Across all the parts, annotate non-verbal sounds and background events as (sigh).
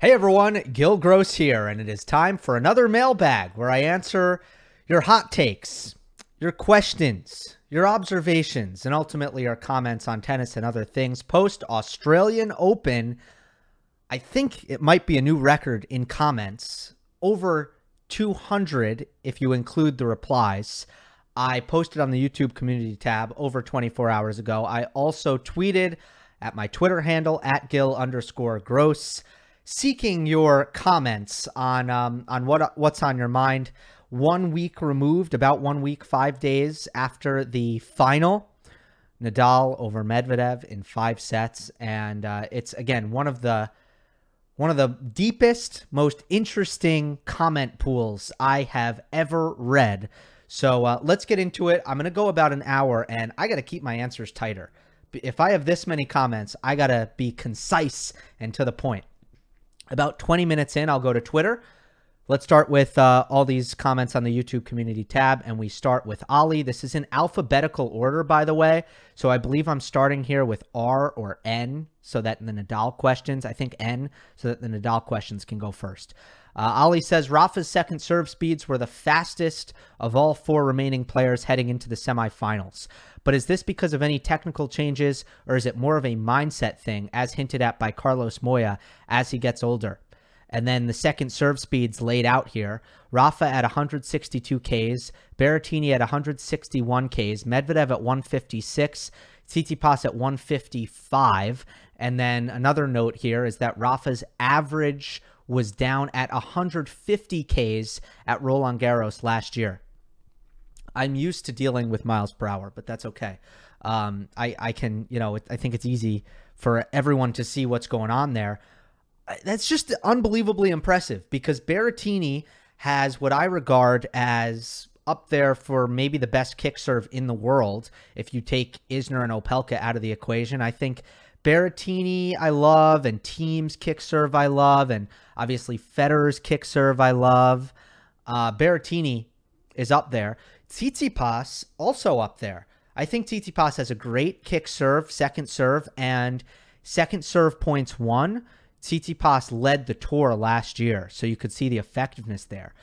Hey everyone, Gil Gross here, and it is time for another mailbag where I answer your hot takes, your questions, your observations, and ultimately your comments on tennis and other things post Australian Open. I think it might be a new record in comments, over 200 if you include the replies. I posted on the YouTube community tab over 24 hours ago. I also tweeted at my Twitter handle at Gil underscore Gross seeking your comments on um, on what what's on your mind. One week removed, about one week, five days after the final, Nadal over Medvedev in five sets, and uh, it's again one of the one of the deepest, most interesting comment pools I have ever read. So uh, let's get into it. I'm going to go about an hour, and I got to keep my answers tighter. If I have this many comments, I got to be concise and to the point. About 20 minutes in, I'll go to Twitter. Let's start with uh, all these comments on the YouTube community tab, and we start with Ali. This is in alphabetical order, by the way. So I believe I'm starting here with R or N, so that the Nadal questions, I think N, so that the Nadal questions can go first. Uh, Ali says Rafa's second serve speeds were the fastest of all four remaining players heading into the semifinals. But is this because of any technical changes, or is it more of a mindset thing, as hinted at by Carlos Moya as he gets older? And then the second serve speeds laid out here. Rafa at 162 Ks, Berrettini at 161 Ks, Medvedev at 156, Tsitsipas at 155. And then another note here is that Rafa's average was down at 150 Ks at Roland Garros last year. I'm used to dealing with miles per hour, but that's okay. Um, I, I can, you know, I think it's easy for everyone to see what's going on there. That's just unbelievably impressive because Berrettini has what I regard as up there for maybe the best kick serve in the world. If you take Isner and Opelka out of the equation, I think Berrettini I love, and Thiem's kick serve I love, and obviously Federer's kick serve I love. Uh, Berrettini is up there. Tsitsipas also up there. I think Tsitsipas has a great kick serve, second serve, and second serve points won. Tsitsipas led the tour last year, so you could see the effectiveness there.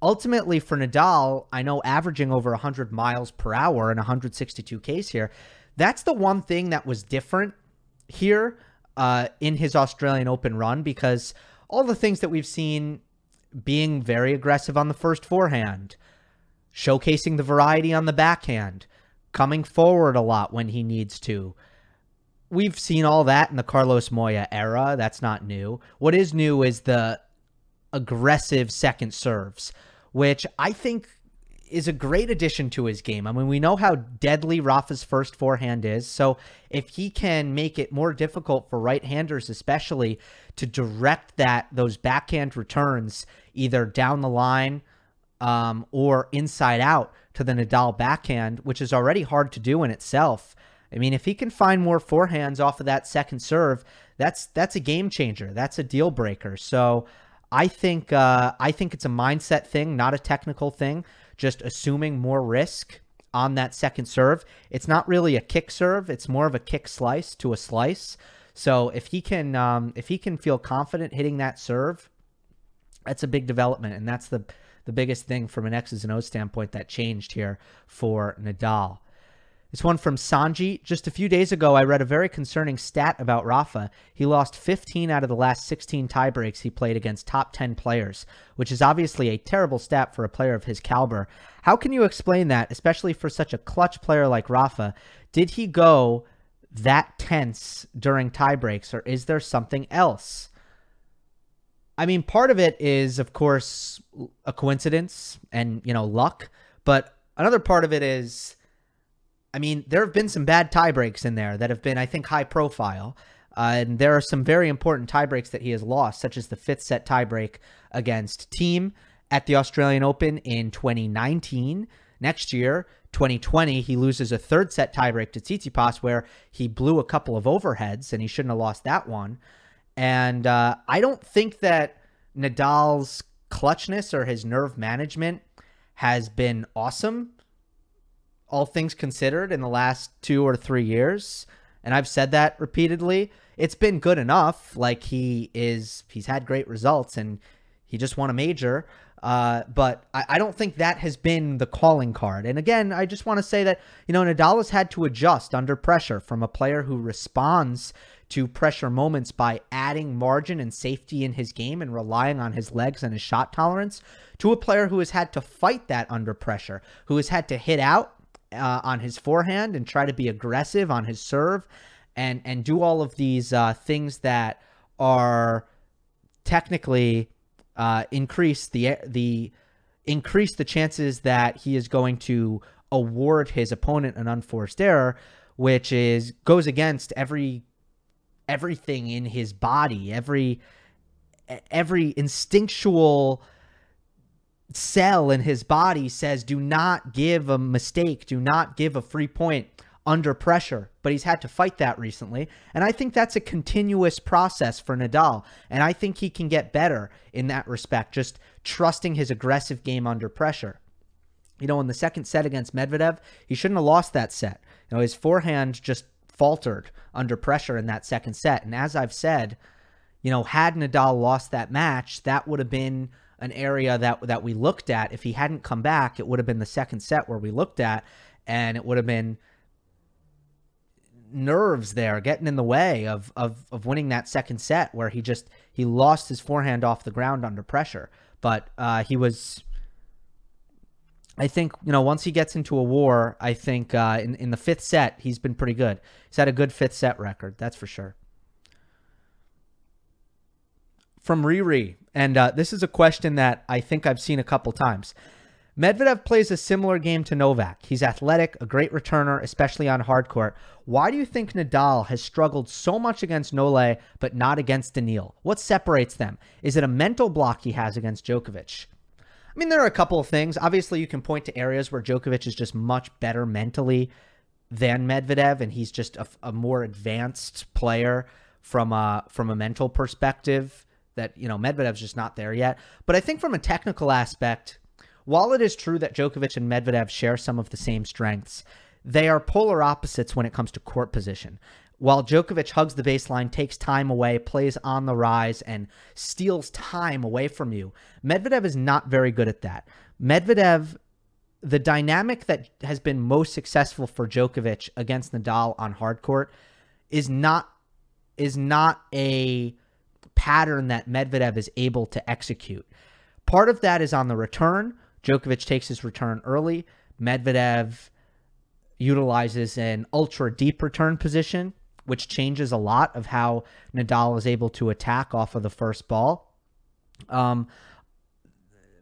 Ultimately, for Nadal, I know averaging over 100 miles per hour and 162 Ks here, that's the one thing that was different here uh, in his Australian Open run because all the things that we've seen being very aggressive on the first forehand, showcasing the variety on the backhand, coming forward a lot when he needs to. We've seen all that in the Carlos Moya era. That's not new. What is new is the aggressive second serves, which I think is a great addition to his game. I mean, we know how deadly Rafa's first forehand is. So if he can make it more difficult for right-handers, especially to direct that those backhand returns either down the line um, or inside out to the Nadal backhand, which is already hard to do in itself. I mean, if he can find more forehands off of that second serve, that's that's a game changer. That's a deal breaker. So I think uh, I think it's a mindset thing, not a technical thing. Just assuming more risk on that second serve. It's not really a kick serve; it's more of a kick slice to a slice. So if he can um, if he can feel confident hitting that serve, that's a big development, and that's the the biggest thing from an X's and O's standpoint that changed here for Nadal. This one from Sanji. Just a few days ago, I read a very concerning stat about Rafa. He lost 15 out of the last 16 tiebreaks he played against top 10 players, which is obviously a terrible stat for a player of his caliber. How can you explain that, especially for such a clutch player like Rafa? Did he go that tense during tiebreaks, or is there something else? I mean, part of it is, of course, a coincidence and, you know, luck. But another part of it is, I mean, there have been some bad tiebreaks in there that have been, I think, high profile. Uh, and there are some very important tiebreaks that he has lost, such as the fifth set tiebreak against Thiem at the Australian Open in 2019. Next year, 2020, he loses a third set tiebreak to Tsitsipas where he blew a couple of overheads and he shouldn't have lost that one. And uh, I don't think that Nadal's clutchness or his nerve management has been awesome, all things considered, in the last two or three years. And I've said that repeatedly. it's been good enough. Like he is, he's had great results, and he just won a major. Uh, but I, I, don't think that has been the calling card. And again, I just want to say that you know Nadal has had to adjust under pressure from a player who responds to pressure moments by adding margin and safety in his game and relying on his legs and his shot tolerance to a player who has had to fight that under pressure, who has had to hit out uh, on his forehand and try to be aggressive on his serve and and do all of these uh, things that are technically uh, increase the the increase the chances that he is going to award his opponent an unforced error, which is goes against every everything in his body, every every instinctual cell in his body says do not give a mistake, do not give a free point under pressure, but he's had to fight that recently. And I think that's a continuous process for Nadal. And I think he can get better in that respect, just trusting his aggressive game under pressure. You know, in the second set against Medvedev, he shouldn't have lost that set. You know, his forehand just faltered under pressure in that second set. And as I've said, you know, had Nadal lost that match, that would have been an area that that we looked at. If he hadn't come back, it would have been the second set where we looked at, and it would have been nerves there getting in the way of, of of winning that second set where he just he lost his forehand off the ground under pressure but uh, he was I think you know once he gets into a war I think uh, in in the fifth set he's been pretty good he's had a good fifth set record that's for sure from Riri and uh, this is a question that I think I've seen a couple times Medvedev plays a similar game to Novak. He's athletic, a great returner, especially on hard court. Why do you think Nadal has struggled so much against Nole but not against Daniil? What separates them? Is it a mental block he has against Djokovic? I mean, there are a couple of things. Obviously, you can point to areas where Djokovic is just much better mentally than Medvedev, and he's just a, a more advanced player from a from a mental perspective. That you know, Medvedev's just not there yet. But I think from a technical aspect, while it is true that Djokovic and Medvedev share some of the same strengths, they are polar opposites when it comes to court position. While Djokovic hugs the baseline, takes time away, plays on the rise, and steals time away from you, Medvedev is not very good at that. Medvedev, the dynamic that has been most successful for Djokovic against Nadal on hard court is not is not a pattern that Medvedev is able to execute. Part of that is on the return, Djokovic takes his return early. Medvedev utilizes an ultra deep return position, which changes a lot of how Nadal is able to attack off of the first ball. Um,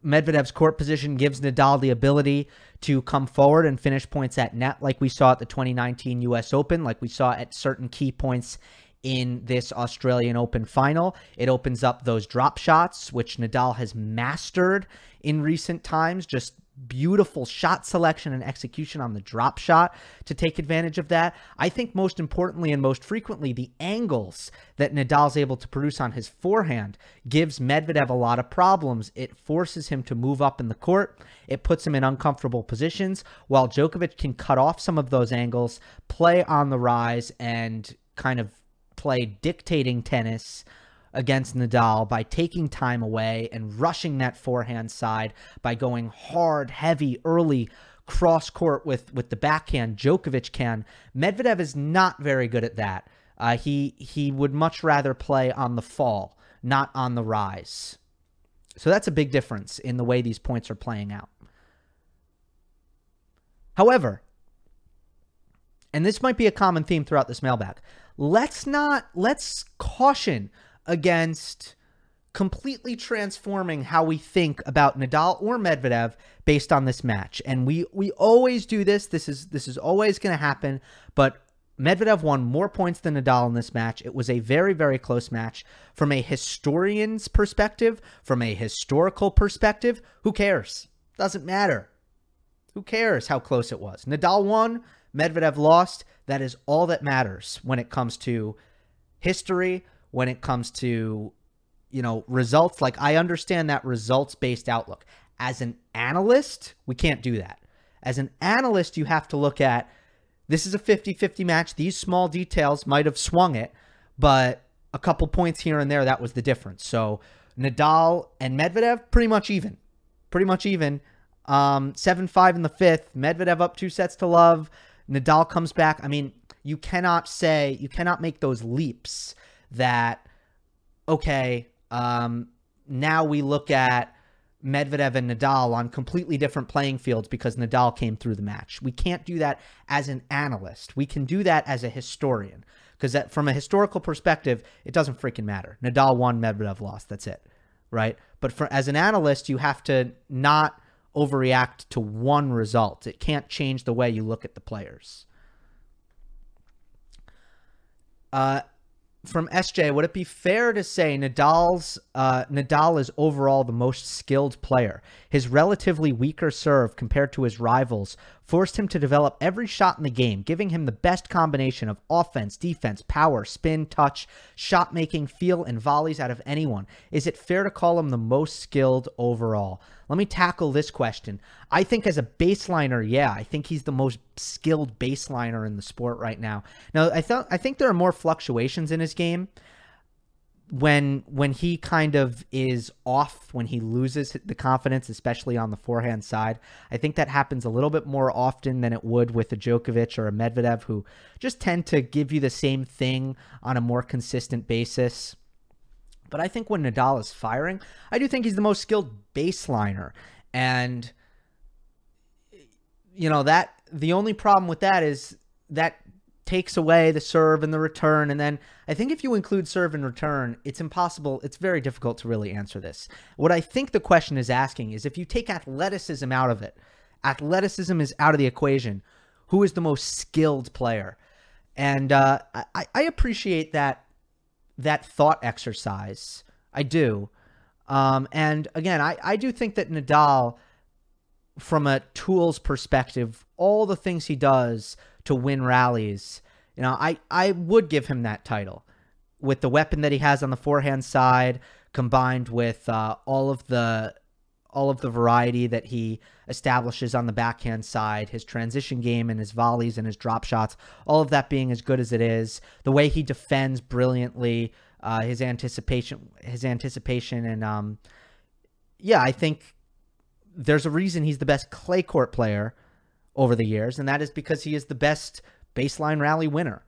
Medvedev's court position gives Nadal the ability to come forward and finish points at net, like we saw at the 2019 US Open, like we saw at certain key points in this Australian Open final. It opens up those drop shots, which Nadal has mastered in recent times. Just beautiful shot selection and execution on the drop shot to take advantage of that. I think most importantly and most frequently, the angles that Nadal's able to produce on his forehand gives Medvedev a lot of problems. It forces him to move up in the court. It puts him in uncomfortable positions while Djokovic can cut off some of those angles, play on the rise and kind of play dictating tennis against Nadal by taking time away and rushing that forehand side by going hard, heavy, early cross court with with the backhand. Djokovic can. Medvedev is not very good at that. Uh, he he would much rather play on the fall, not on the rise. So that's a big difference in the way these points are playing out. However, and this might be a common theme throughout this mailbag, let's not let's caution against completely transforming how we think about Nadal or Medvedev based on this match. And we we always do this. This is this is always going to happen, but Medvedev won more points than Nadal in this match. It was a very, very close match. From a historian's perspective, from a historical perspective, who cares? Doesn't matter. Who cares how close it was? Nadal won, Medvedev lost. That is all that matters when it comes to history, when it comes to, you know, results. Like, I understand that results based outlook. As an analyst, we can't do that. As an analyst, you have to look at this is a 50 50 match. These small details might have swung it, but a couple points here and there, that was the difference. So Nadal and Medvedev, pretty much even. Pretty much even. Um, 7 5 in the fifth. Medvedev up two sets to love. Nadal comes back. I mean, you cannot say, you cannot make those leaps that, okay, um, now we look at Medvedev and Nadal on completely different playing fields because Nadal came through the match. We can't do that as an analyst. We can do that as a historian because that, from a historical perspective, it doesn't freaking matter. Nadal won, Medvedev lost. That's it, right? But for as an analyst, you have to not overreact to one result. It can't change the way you look at the players. Uh, from SJ, would it be fair to say Nadal's uh, Nadal is overall the most skilled player? His relatively weaker serve compared to his rivals forced him to develop every shot in the game, giving him the best combination of offense, defense, power, spin, touch, shot making, feel, and volleys out of anyone. Is it fair to call him the most skilled overall? Let me tackle this question. I think as a baseliner, yeah, I think he's the most skilled baseliner in the sport right now. Now, I I think there are more fluctuations in his game when when he kind of is off when he loses the confidence especially on the forehand side i think that happens a little bit more often than it would with a Djokovic or a Medvedev who just tend to give you the same thing on a more consistent basis. But i think when Nadal is firing i do think he's the most skilled baseliner. And you know that the only problem with that is that takes away the serve and the return. And then I think if you include serve and return, it's impossible. It's very difficult to really answer this. What I think the question is asking is if you take athleticism out of it, athleticism is out of the equation, who is the most skilled player? And uh, I, I appreciate that that thought exercise. I do. Um, and again, I, I do think that Nadal, from a tools perspective, all the things he does to win rallies. You know, I, I would give him that title with the weapon that he has on the forehand side, combined with uh, all of the all of the variety that he establishes on the backhand side, his transition game and his volleys and his drop shots, all of that being as good as it is, the way he defends brilliantly, uh, his anticipation, his anticipation, and um, yeah, I think there's a reason he's the best clay court player over the years, and that is because he is the best baseline rally winner.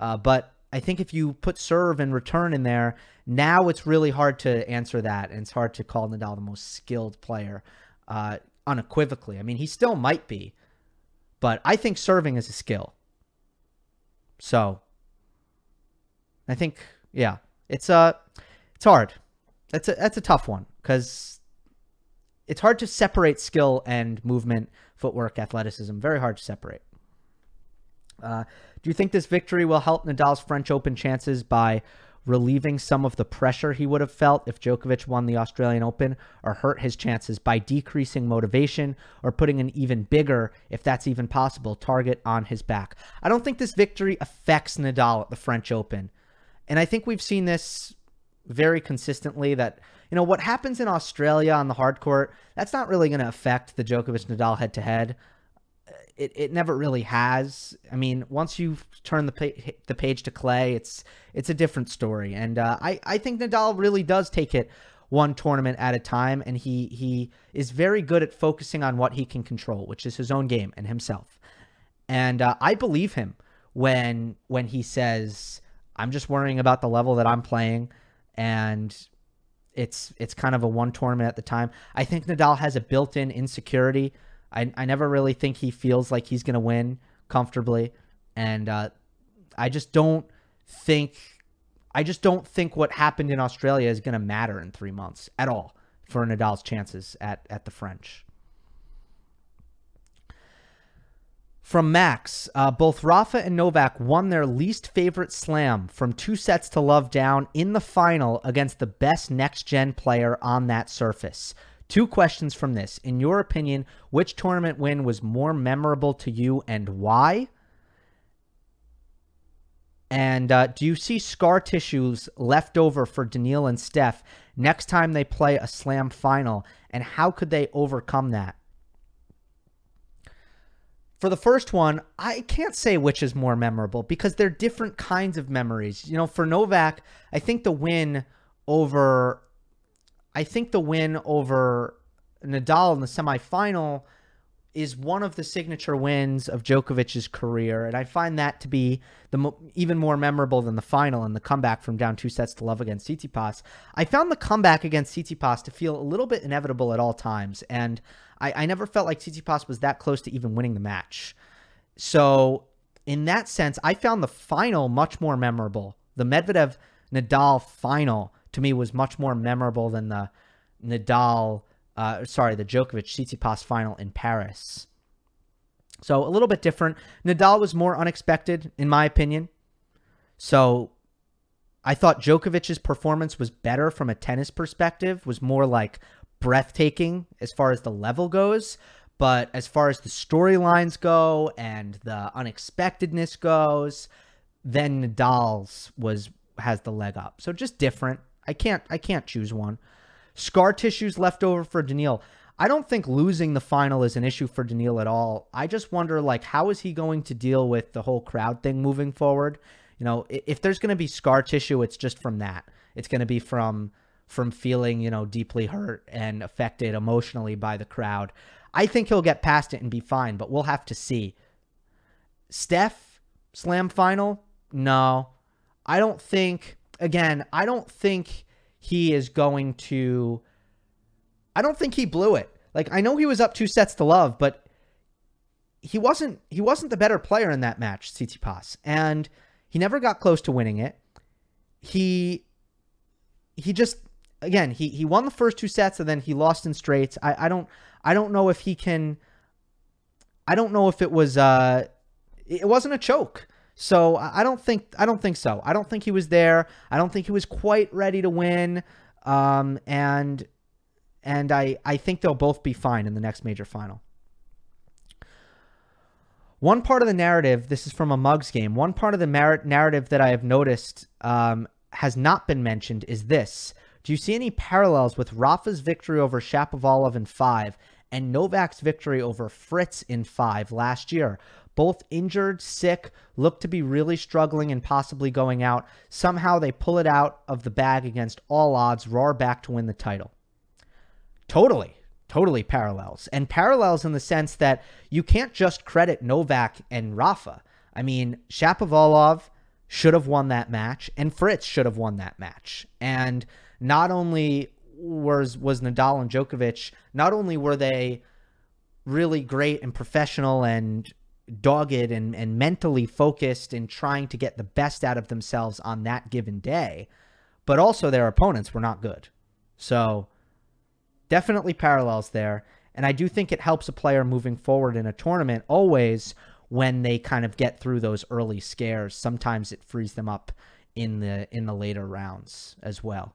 Uh, but I think if you put serve and return in there, now it's really hard to answer that, and it's hard to call Nadal the most skilled player uh, unequivocally. I mean, he still might be, but I think serving is a skill. So I think, yeah, it's uh, it's hard. That's a that's a tough one because it's hard to separate skill and movement footwork, athleticism. Very hard to separate. Uh, do you think this victory will help Nadal's French Open chances by relieving some of the pressure he would have felt if Djokovic won the Australian Open, or hurt his chances by decreasing motivation or putting an even bigger, if that's even possible, target on his back? I don't think this victory affects Nadal at the French Open. And I think we've seen this very consistently that you know what happens in Australia on the hard court that's not really going to affect the Djokovic Nadal head to head. It it never really has. I mean, once you turn the pa- the page to clay, it's it's a different story. And uh, I I think Nadal really does take it one tournament at a time, and he he is very good at focusing on what he can control, which is his own game and himself. And uh, I believe him when when he says, "I'm just worrying about the level that I'm playing." and it's it's kind of a one tournament at the time. I think Nadal has a built-in insecurity. I I never really think he feels like he's going to win comfortably, and uh, I just don't think I just don't think what happened in Australia is going to matter in three months at all for Nadal's chances at at the French. From Max, uh, both Rafa and Novak won their least favorite slam from two sets to love down in the final against the best next gen player on that surface. Two questions from this. In your opinion, which tournament win was more memorable to you and why? And uh, do you see scar tissues left over for Daniil and Steph next time they play a slam final? And how could they overcome that? For the first one, I can't say which is more memorable because they're different kinds of memories. You know, for Novak, I think the win over I think the win over Nadal in the semifinal is one of the signature wins of Djokovic's career, and I find that to be the mo- even more memorable than the final and the comeback from down two sets to love against Tsitsipas. I found the comeback against Tsitsipas to feel a little bit inevitable at all times, and I, I never felt like Tsitsipas was that close to even winning the match. So, in that sense, I found the final much more memorable. The Medvedev Nadal final to me was much more memorable than the Nadal, uh, sorry, the Djokovic Tsitsipas final in Paris. So a little bit different. Nadal was more unexpected, in my opinion. So I thought Djokovic's performance was better from a tennis perspective, was more like breathtaking as far as the level goes. But as far as the storylines go and the unexpectedness goes, then Nadal's was has the leg up. So just different. I can't I can't choose one. Scar tissues left over for Daniil. I don't think losing the final is an issue for Daniil at all. I just wonder like how is he going to deal with the whole crowd thing moving forward? You know, if there's going to be scar tissue, it's just from that. It's going to be from from feeling, you know, deeply hurt and affected emotionally by the crowd. I think he'll get past it and be fine, but we'll have to see. Steph, slam final? No. I don't think, again, I don't think he is going to. I don't think he blew it. Like, I know he was up two sets to love, but he wasn't he wasn't the better player in that match, Tsitsipas. And he never got close to winning it. He he just again, he he won the first two sets and then he lost in straights. I, I don't I don't know if he can I don't know if it was uh it wasn't a choke. So I don't think I don't think so. I don't think he was there. I don't think he was quite ready to win. Um and and I I think they'll both be fine in the next major final. One part of the narrative, this is from a Mugs game. One part of the narrative that I have noticed um, has not been mentioned is this. Do you see any parallels with Rafa's victory over Shapovalov in five and Novak's victory over Fritz in five last year? Both injured, sick, look to be really struggling and possibly going out. Somehow they pull it out of the bag against all odds, roar back to win the title. Totally, totally parallels. And parallels in the sense that you can't just credit Novak and Rafa. I mean, Shapovalov should have won that match, and Fritz should have won that match. And not only was was Nadal and Djokovic, not only were they really great and professional and dogged and, and mentally focused in trying to get the best out of themselves on that given day, but also their opponents were not good. So definitely parallels there. And I do think it helps a player moving forward in a tournament always when they kind of get through those early scares. Sometimes it frees them up in the in the later rounds as well.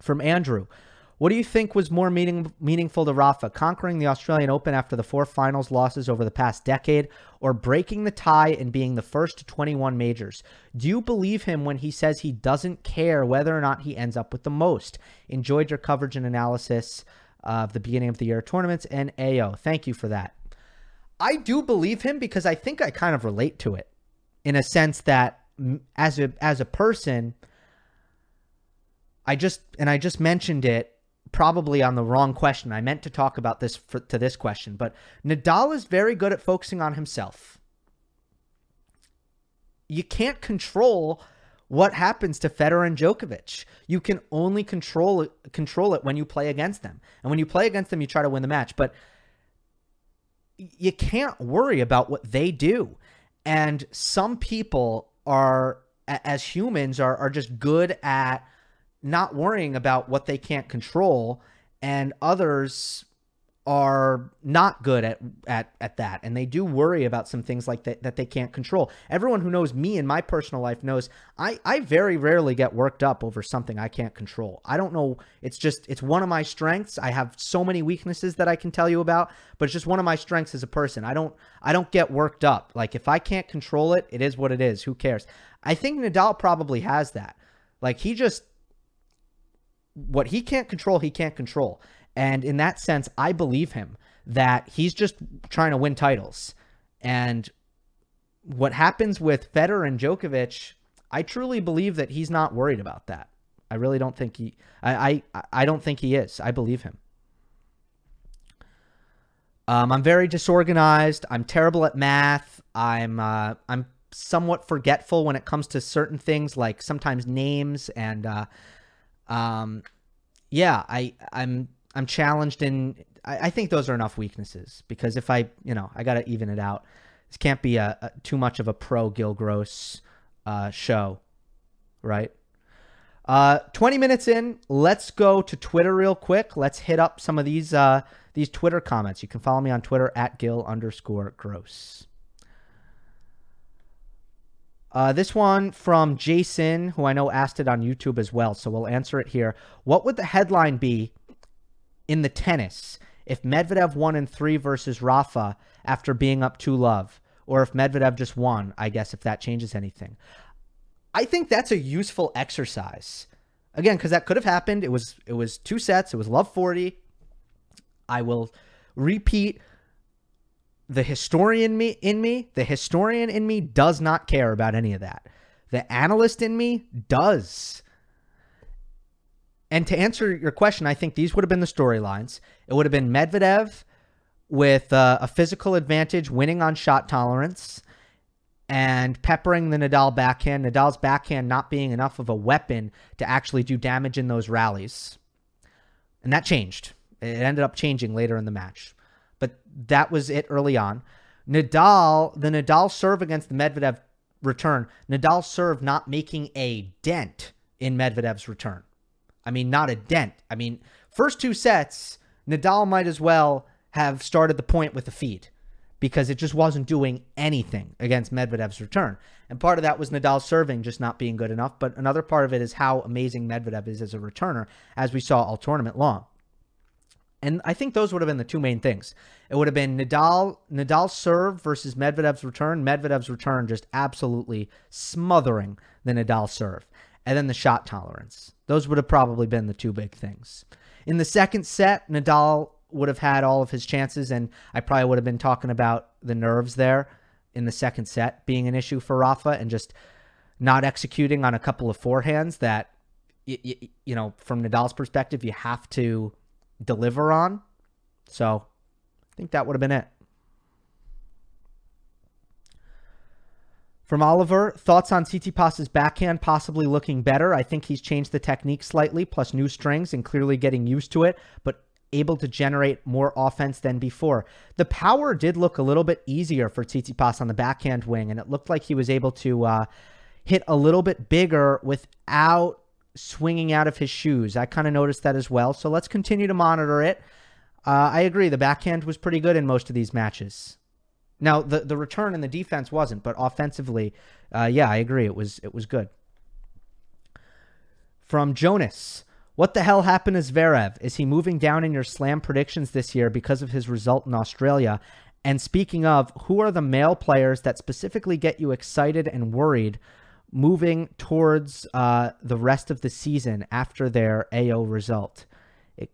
From Andrew, what do you think was more meaning, meaningful to Rafa, conquering the Australian Open after the four finals losses over the past decade, or breaking the tie and being the first to 21 majors? Do you believe him when he says he doesn't care whether or not he ends up with the most? Enjoyed your coverage and analysis of the beginning of the year tournaments and AO. Thank you for that. I do believe him because I think I kind of relate to it in a sense that as a as a person I just and I just mentioned it probably on the wrong question. I meant to talk about this for, to this question, but Nadal is very good at focusing on himself. You can't control what happens to Federer and Djokovic. You can only control it, control it when you play against them. And when you play against them, you try to win the match, but you can't worry about what they do. And some people are as humans are are just good at not worrying about what they can't control and others are not good at at at that and they do worry about some things like that that they can't control. Everyone who knows me in my personal life knows I I very rarely get worked up over something I can't control. I don't know, it's just it's one of my strengths. I have so many weaknesses that I can tell you about, but it's just one of my strengths as a person. I don't I don't get worked up. Like if I can't control it, it is what it is. Who cares? I think Nadal probably has that. Like he just what he can't control, he can't control. And in that sense, I believe him that he's just trying to win titles. And what happens with Federer and Djokovic, I truly believe that he's not worried about that. I really don't think he I I, I don't think he is. I believe him. Um, I'm very disorganized. I'm terrible at math. I'm uh, I'm somewhat forgetful when it comes to certain things, like sometimes names and uh, um, yeah, I I'm I'm challenged in. I, I think those are enough weaknesses because if I you know I got to even it out. This can't be a, a, too much of a pro Gil Gross uh, show, right? Uh, 20 minutes in, let's go to Twitter real quick. Let's hit up some of these uh, these Twitter comments. You can follow me on Twitter at Gil underscore Gross. Uh, this one from Jason, who I know asked it on YouTube as well, so we'll answer it here. What would the headline be in the tennis if Medvedev won in three versus Rafa after being up two love, or if Medvedev just won? I guess if that changes anything, I think that's a useful exercise. Again, because that could have happened. It was it was two sets. It was love forty. I will repeat the historian me in me, the historian in me does not care about any of that. The analyst in me does. And to answer your question, I think these would have been the storylines. It would have been Medvedev with uh, a physical advantage, winning on shot tolerance, and peppering the Nadal backhand. Nadal's backhand not being enough of a weapon to actually do damage in those rallies. And that changed. It ended up changing later in the match but that was it early on. Nadal, the Nadal serve against the Medvedev return, Nadal serve not making a dent in Medvedev's return. I mean, not a dent. I mean, first two sets, Nadal might as well have started the point with a feed because it just wasn't doing anything against Medvedev's return. And part of that was Nadal serving just not being good enough. But another part of it is how amazing Medvedev is as a returner, as we saw all tournament long. And I think those would have been the two main things. It would have been Nadal Nadal serve versus Medvedev's return. Medvedev's return just absolutely smothering the Nadal serve. And then the shot tolerance. Those would have probably been the two big things. In the second set, Nadal would have had all of his chances, and I probably would have been talking about the nerves there in the second set being an issue for Rafa and just not executing on a couple of forehands that, you, you know, from Nadal's perspective, you have to deliver on. So I think that would have been it. From Oliver, thoughts on Tsitsipas's backhand possibly looking better. I think he's changed the technique slightly, plus new strings and clearly getting used to it, but able to generate more offense than before. The power did look a little bit easier for Tsitsipas on the backhand wing, and it looked like he was able to uh, hit a little bit bigger without swinging out of his shoes. I kind of noticed that as well. So let's continue to monitor it. Uh, I agree. The backhand was pretty good in most of these matches. Now the the return and the defense wasn't, but offensively, uh, yeah, I agree. It was it was good. From Jonas, what the hell happened to Zverev? Is he moving down in your slam predictions this year because of his result in Australia? And speaking of, who are the male players that specifically get you excited and worried moving towards uh, the rest of the season after their AO result. It,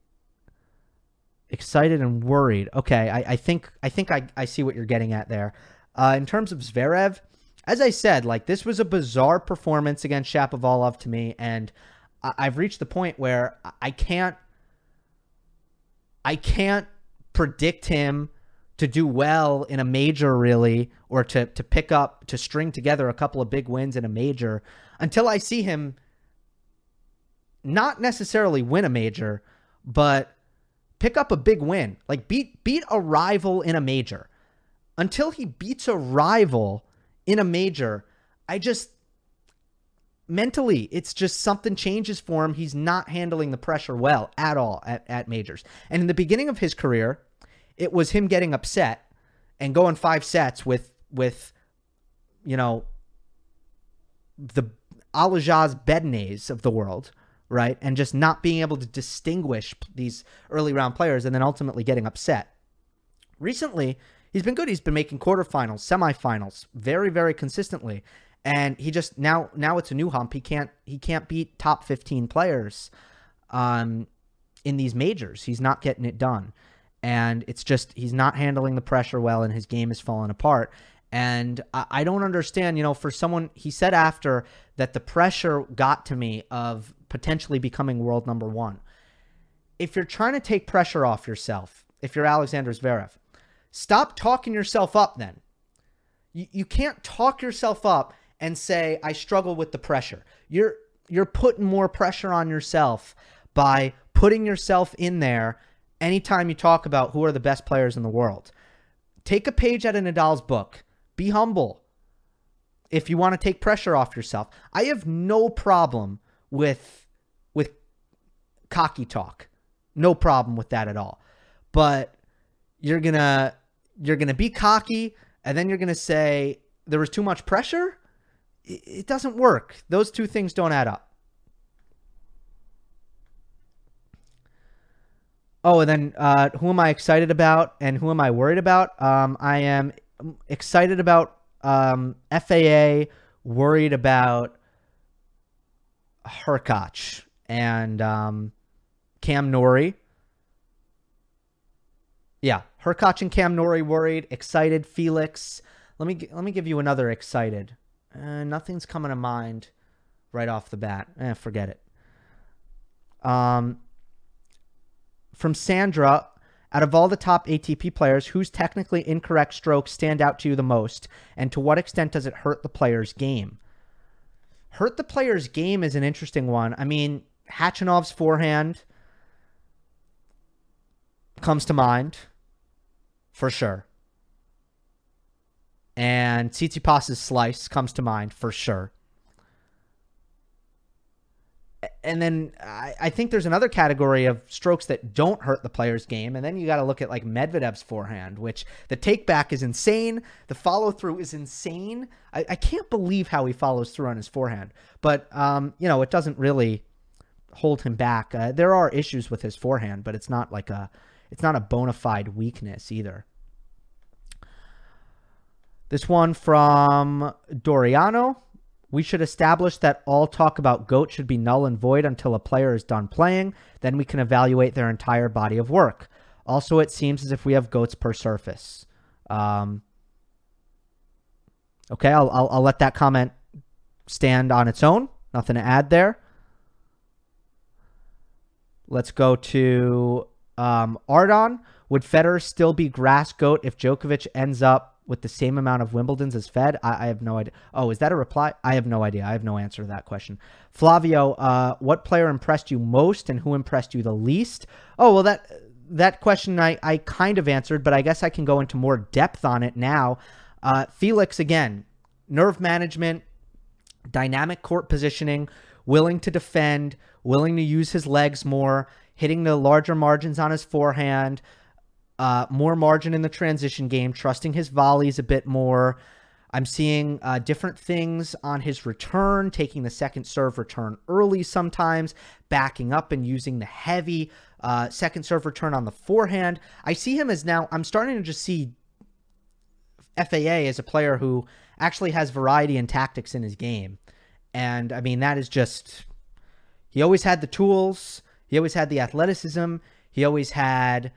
excited and worried. Okay, I, I think I think I, I see what you're getting at there. Uh, in terms of Zverev, as I said, like this was a bizarre performance against Shapovalov to me, and I, I've reached the point where I can't I can't predict him to do well in a major really or to to pick up to string together a couple of big wins in a major until I see him not necessarily win a major but pick up a big win like beat beat a rival in a major. Until he beats a rival in a major I just mentally it's just something changes for him. He's not handling the pressure well at all at, at majors. And in the beginning of his career it was him getting upset and going five sets with with you know the Aljaz Bedenes of the world, right? And just not being able to distinguish these early round players and then ultimately getting upset. Recently, he's been good. He's been making quarterfinals, semifinals very, very consistently. And he just now now it's a new hump. He can't he can't beat top 15 players um in these majors. He's not getting it done. And it's just he's not handling the pressure well, and his game is falling apart. And I, I don't understand, you know, for someone, he said after that the pressure got to me of potentially becoming world number one. If you're trying to take pressure off yourself, if you're Alexander Zverev, stop talking yourself up then. You, you can't talk yourself up and say, I struggle with the pressure. You're you're putting more pressure on yourself by putting yourself in there anytime you talk about who are the best players in the world. Take a page out of Nadal's book. Be humble. If you want to take pressure off yourself, I have no problem with with cocky talk. No problem with that at all. But you're going to you're going to be cocky and then you're going to say there was too much pressure? It doesn't work. Those two things don't add up. Oh, and then uh, who am I excited about and who am I worried about? Um, I am excited about um, FAA, worried about Hurkacz and um, Cam Norrie. Yeah, Hurkacz and Cam Norrie worried, excited. Felix, let me let me give you another excited. Uh, nothing's coming to mind right off the bat. Eh, forget it. Um, from Sandra, out of all the top ATP players, whose technically incorrect strokes stand out to you the most, and to what extent does it hurt the player's game? Hurt the player's game is an interesting one. I mean, Khachanov's forehand comes to mind for sure. And Tsitsipas's slice comes to mind for sure. And then I, I think there's another category of strokes that don't hurt the player's game. And then you got to look at like Medvedev's forehand, which the take back is insane. The follow through is insane. I, I can't believe how he follows through on his forehand. But, um, you know, it doesn't really hold him back. Uh, there are issues with his forehand, but it's not like a it's not a bona fide weakness either. This one from Doriano. We should establish that all talk about GOAT should be null and void until a player is done playing. Then we can evaluate their entire body of work. Also, it seems as if we have GOATs per surface. Um, okay, I'll, I'll, I'll let that comment stand on its own. Nothing to add there. Let's go to um, Ardon, would Federer still be grass goat if Djokovic ends up with the same amount of Wimbledons as Fed? I, I, have no idea. Oh, is that a reply? I have no idea. I have no answer to that question. Flavio, uh, what player impressed you most and who impressed you the least? Oh, well, that that question I, I kind of answered, but I guess I can go into more depth on it now. Uh, Felix, again, nerve management, dynamic court positioning, willing to defend, willing to use his legs more hitting the larger margins on his forehand, uh, more margin in the transition game, trusting his volleys a bit more. I'm seeing uh, different things on his return, taking the second serve return early sometimes, backing up and using the heavy uh, second serve return on the forehand. I see him as now, I'm starting to just see FAA as a player who actually has variety and tactics in his game. And I mean, that is just, he always had the tools. He always had the athleticism. He always had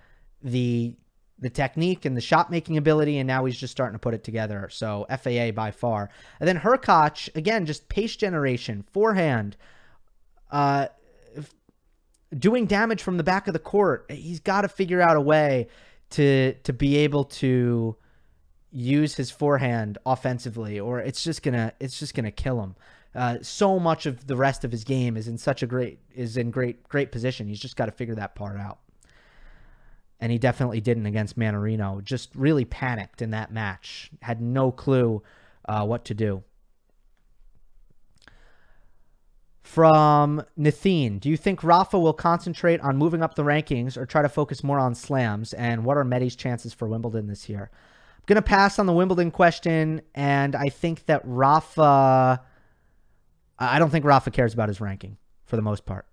the the technique and the shot making ability, and now he's just starting to put it together. So FAA by far. And then Hurkacz, again, just pace generation, forehand, uh, doing damage from the back of the court. He's got to figure out a way to to be able to use his forehand offensively, or it's just gonna it's just gonna kill him. Uh, so much of the rest of his game is in such a great is in great great position. He's just got to figure that part out. And he definitely didn't against Mannarino. Just really panicked in that match. Had no clue uh, what to do. From Nathine, do you think Rafa will concentrate on moving up the rankings or try to focus more on slams? And what are Medi's chances for Wimbledon this year? I'm going to pass on the Wimbledon question, and I think that Rafa I don't think Rafa cares about his ranking for the most part.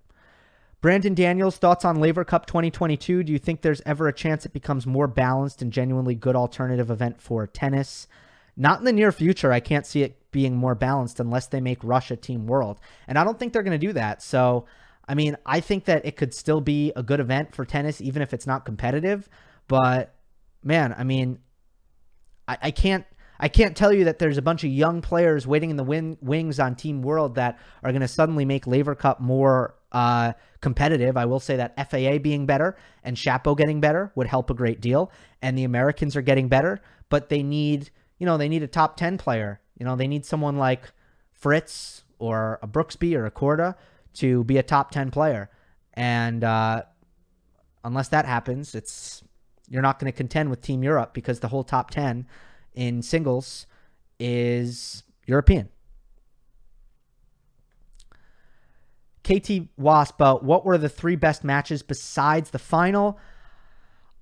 Brandon Daniels, thoughts on Laver Cup 2022? Do you think there's ever a chance it becomes more balanced and genuinely good alternative event for tennis? Not in the near future. I can't see it being more balanced unless they make Russia Team World. And I don't think they're going to do that. So, I mean, I think that it could still be a good event for tennis, even if it's not competitive. But man, I mean, I, I can't I can't tell you that there's a bunch of young players waiting in the win- wings on Team World that are going to suddenly make Laver Cup more uh, competitive. I will say that FAA being better and Shapo getting better would help a great deal, and the Americans are getting better, but they need you know they need a top ten player. You know they need someone like Fritz or a Brooksby or a Korda to be a top ten player, and uh, unless that happens, it's you're not going to contend with Team Europe because the whole top ten in singles is European. KT Waspa, uh, what were the three best matches besides the final?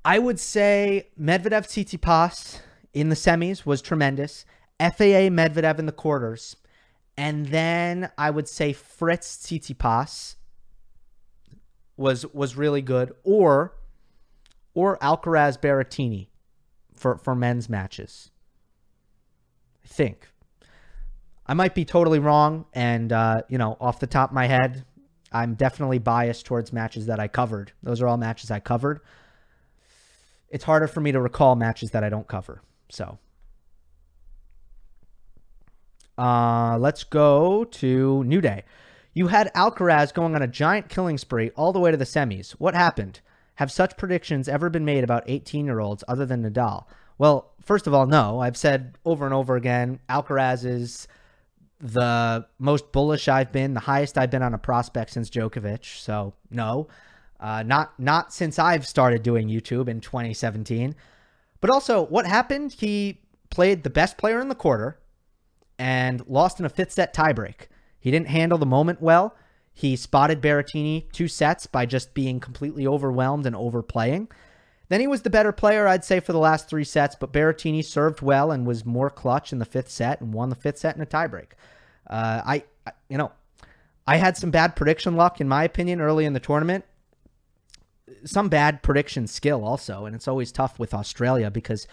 I would say Medvedev Tsitsipas in the semis was tremendous. FAA Medvedev in the quarters. And then I would say Fritz Tsitsipas was was really good or or Alcaraz Berrettini for for men's matches think. I might be totally wrong, and uh, you know, off the top of my head, I'm definitely biased towards matches that I covered. Those are all matches I covered. It's harder for me to recall matches that I don't cover. So, uh, let's go to New Day. You had Alcaraz going on a giant killing spree all the way to the semis. What happened? Have such predictions ever been made about 18 year olds other than Nadal? Well, first of all, no. I've said over and over again, Alcaraz is the most bullish I've been, the highest I've been on a prospect since Djokovic. So no, uh, not not since I've started doing YouTube in 2017. But also, what happened? He played the best player in the quarter and lost in a fifth set tiebreak. He didn't handle the moment well. He spotted Berrettini two sets by just being completely overwhelmed and overplaying. Then he was the better player, I'd say, for the last three sets, but Berrettini served well and was more clutch in the fifth set and won the fifth set in a tiebreak. Uh, I, you know, I had some bad prediction luck, in my opinion, early in the tournament. Some bad prediction skill also, and it's always tough with Australia because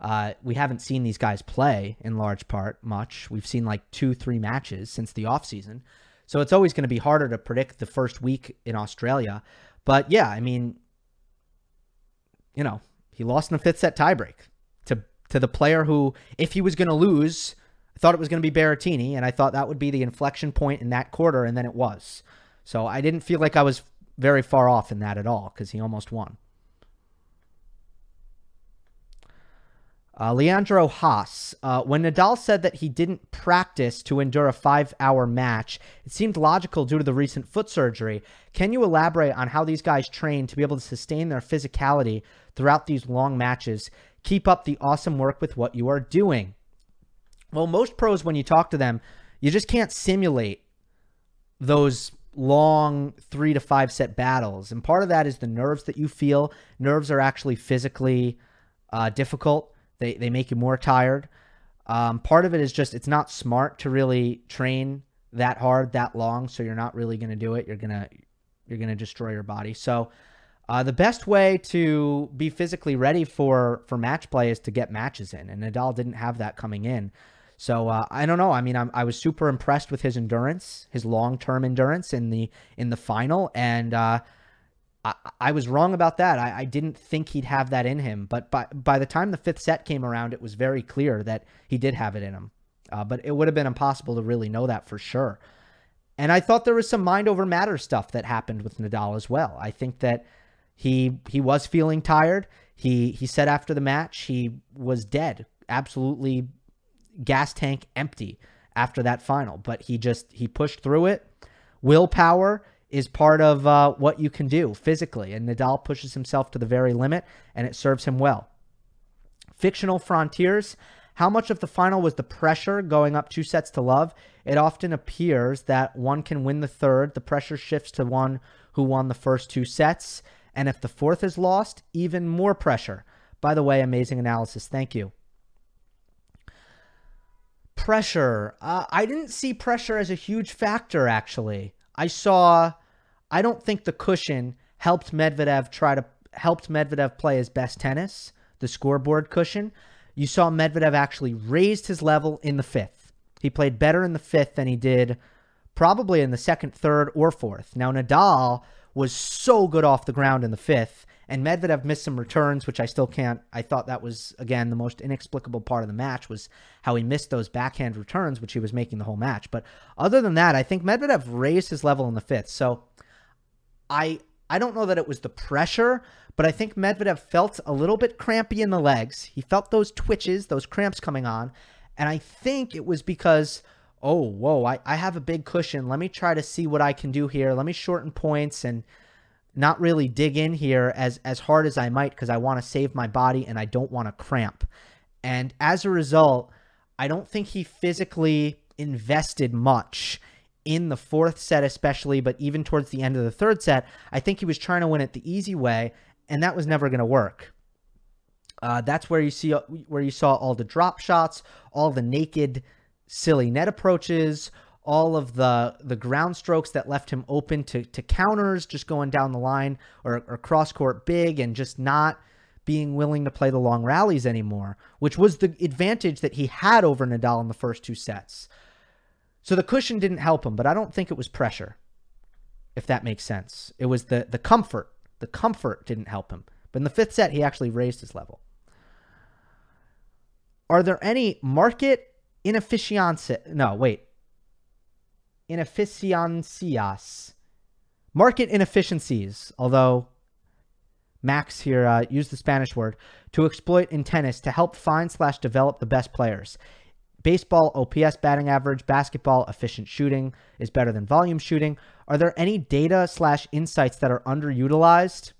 uh, we haven't seen these guys play in large part much. We've seen like two, three matches since the offseason. So it's always going to be harder to predict the first week in Australia. But yeah, I mean, you know, he lost in a fifth set tiebreak to to the player who, if he was going to lose, I thought it was going to be Berrettini, and I thought that would be the inflection point in that quarter, and then it was. So I didn't feel like I was very far off in that at all because he almost won. Uh, Leandro Haas, uh, when Nadal said that he didn't practice to endure a five hour match, it seemed logical due to the recent foot surgery. Can you elaborate on how these guys train to be able to sustain their physicality throughout these long matches? Keep up the awesome work with what you are doing. Well, most pros, when you talk to them, you just can't simulate those long three to five set battles. And part of that is the nerves that you feel. Nerves are actually physically uh, difficult they they make you more tired. Um, part of it is just it's not smart to really train that hard that long, so you're not really going to do it. You're gonna you're gonna destroy your body. So uh, the best way to be physically ready for for match play is to get matches in, and Nadal didn't have that coming in. So uh, I don't know. I mean, I'm, i was super impressed with his endurance, his long term endurance in the in the final, and uh, I, I was wrong about that. I, I didn't think he'd have that in him, but by by the time the fifth set came around, it was very clear that he did have it in him. Uh, but it would have been impossible to really know that for sure. And I thought there was some mind over matter stuff that happened with Nadal as well. I think that he he was feeling tired. He he said after the match he was dead, absolutely gas tank empty after that final. But he just he pushed through it. Willpower is part of uh, what you can do physically. And Nadal pushes himself to the very limit, and it serves him well. Fictional Frontiers. How much of the final was the pressure going up two sets to love? It often appears that one can win the third. The pressure shifts to one who won the first two sets. And if the fourth is lost, even more pressure. By the way, amazing analysis. Thank you. Pressure. Uh, I didn't see pressure as a huge factor, actually. I saw I don't think the cushion helped Medvedev try to helped Medvedev play his best tennis, the scoreboard cushion. You saw Medvedev actually raised his level in the fifth. He played better in the fifth than he did probably in the second, third, or fourth. Now, Nadal was so good off the ground in the fifth And Medvedev missed some returns, which I still can't. I thought that was again the most inexplicable part of the match was how he missed those backhand returns, which he was making the whole match. But other than that, I think Medvedev raised his level in the fifth. So I I don't know that it was the pressure, but I think Medvedev felt a little bit crampy in the legs. He felt those twitches, those cramps coming on. And I think it was because, oh, whoa, I, I have a big cushion. Let me try to see what I can do here. Let me shorten points and not really dig in here as, as hard as I might because I want to save my body and I don't want to cramp. And as a result, I don't think he physically invested much in the fourth set, especially, but even towards the end of the third set, I think he was trying to win it the easy way, and that was never going to work. Uh, that's where you see where you saw all the drop shots, all the naked, silly net approaches, all of the the ground strokes that left him open to to counters, just going down the line or, or cross court big, and just not being willing to play the long rallies anymore, which was the advantage that he had over Nadal in the first two sets. So the cushion didn't help him, but I don't think it was pressure, if that makes sense. It was the the comfort. The comfort didn't help him. But in the fifth set, he actually raised his level. Are there any market inefficiency? No, wait. Inefficiencias. Market inefficiencies, although Max here uh, used the Spanish word, to exploit in tennis to help find slash develop the best players. Baseball, OPS batting average, basketball, efficient shooting is better than volume shooting. Are there any data slash insights that are underutilized?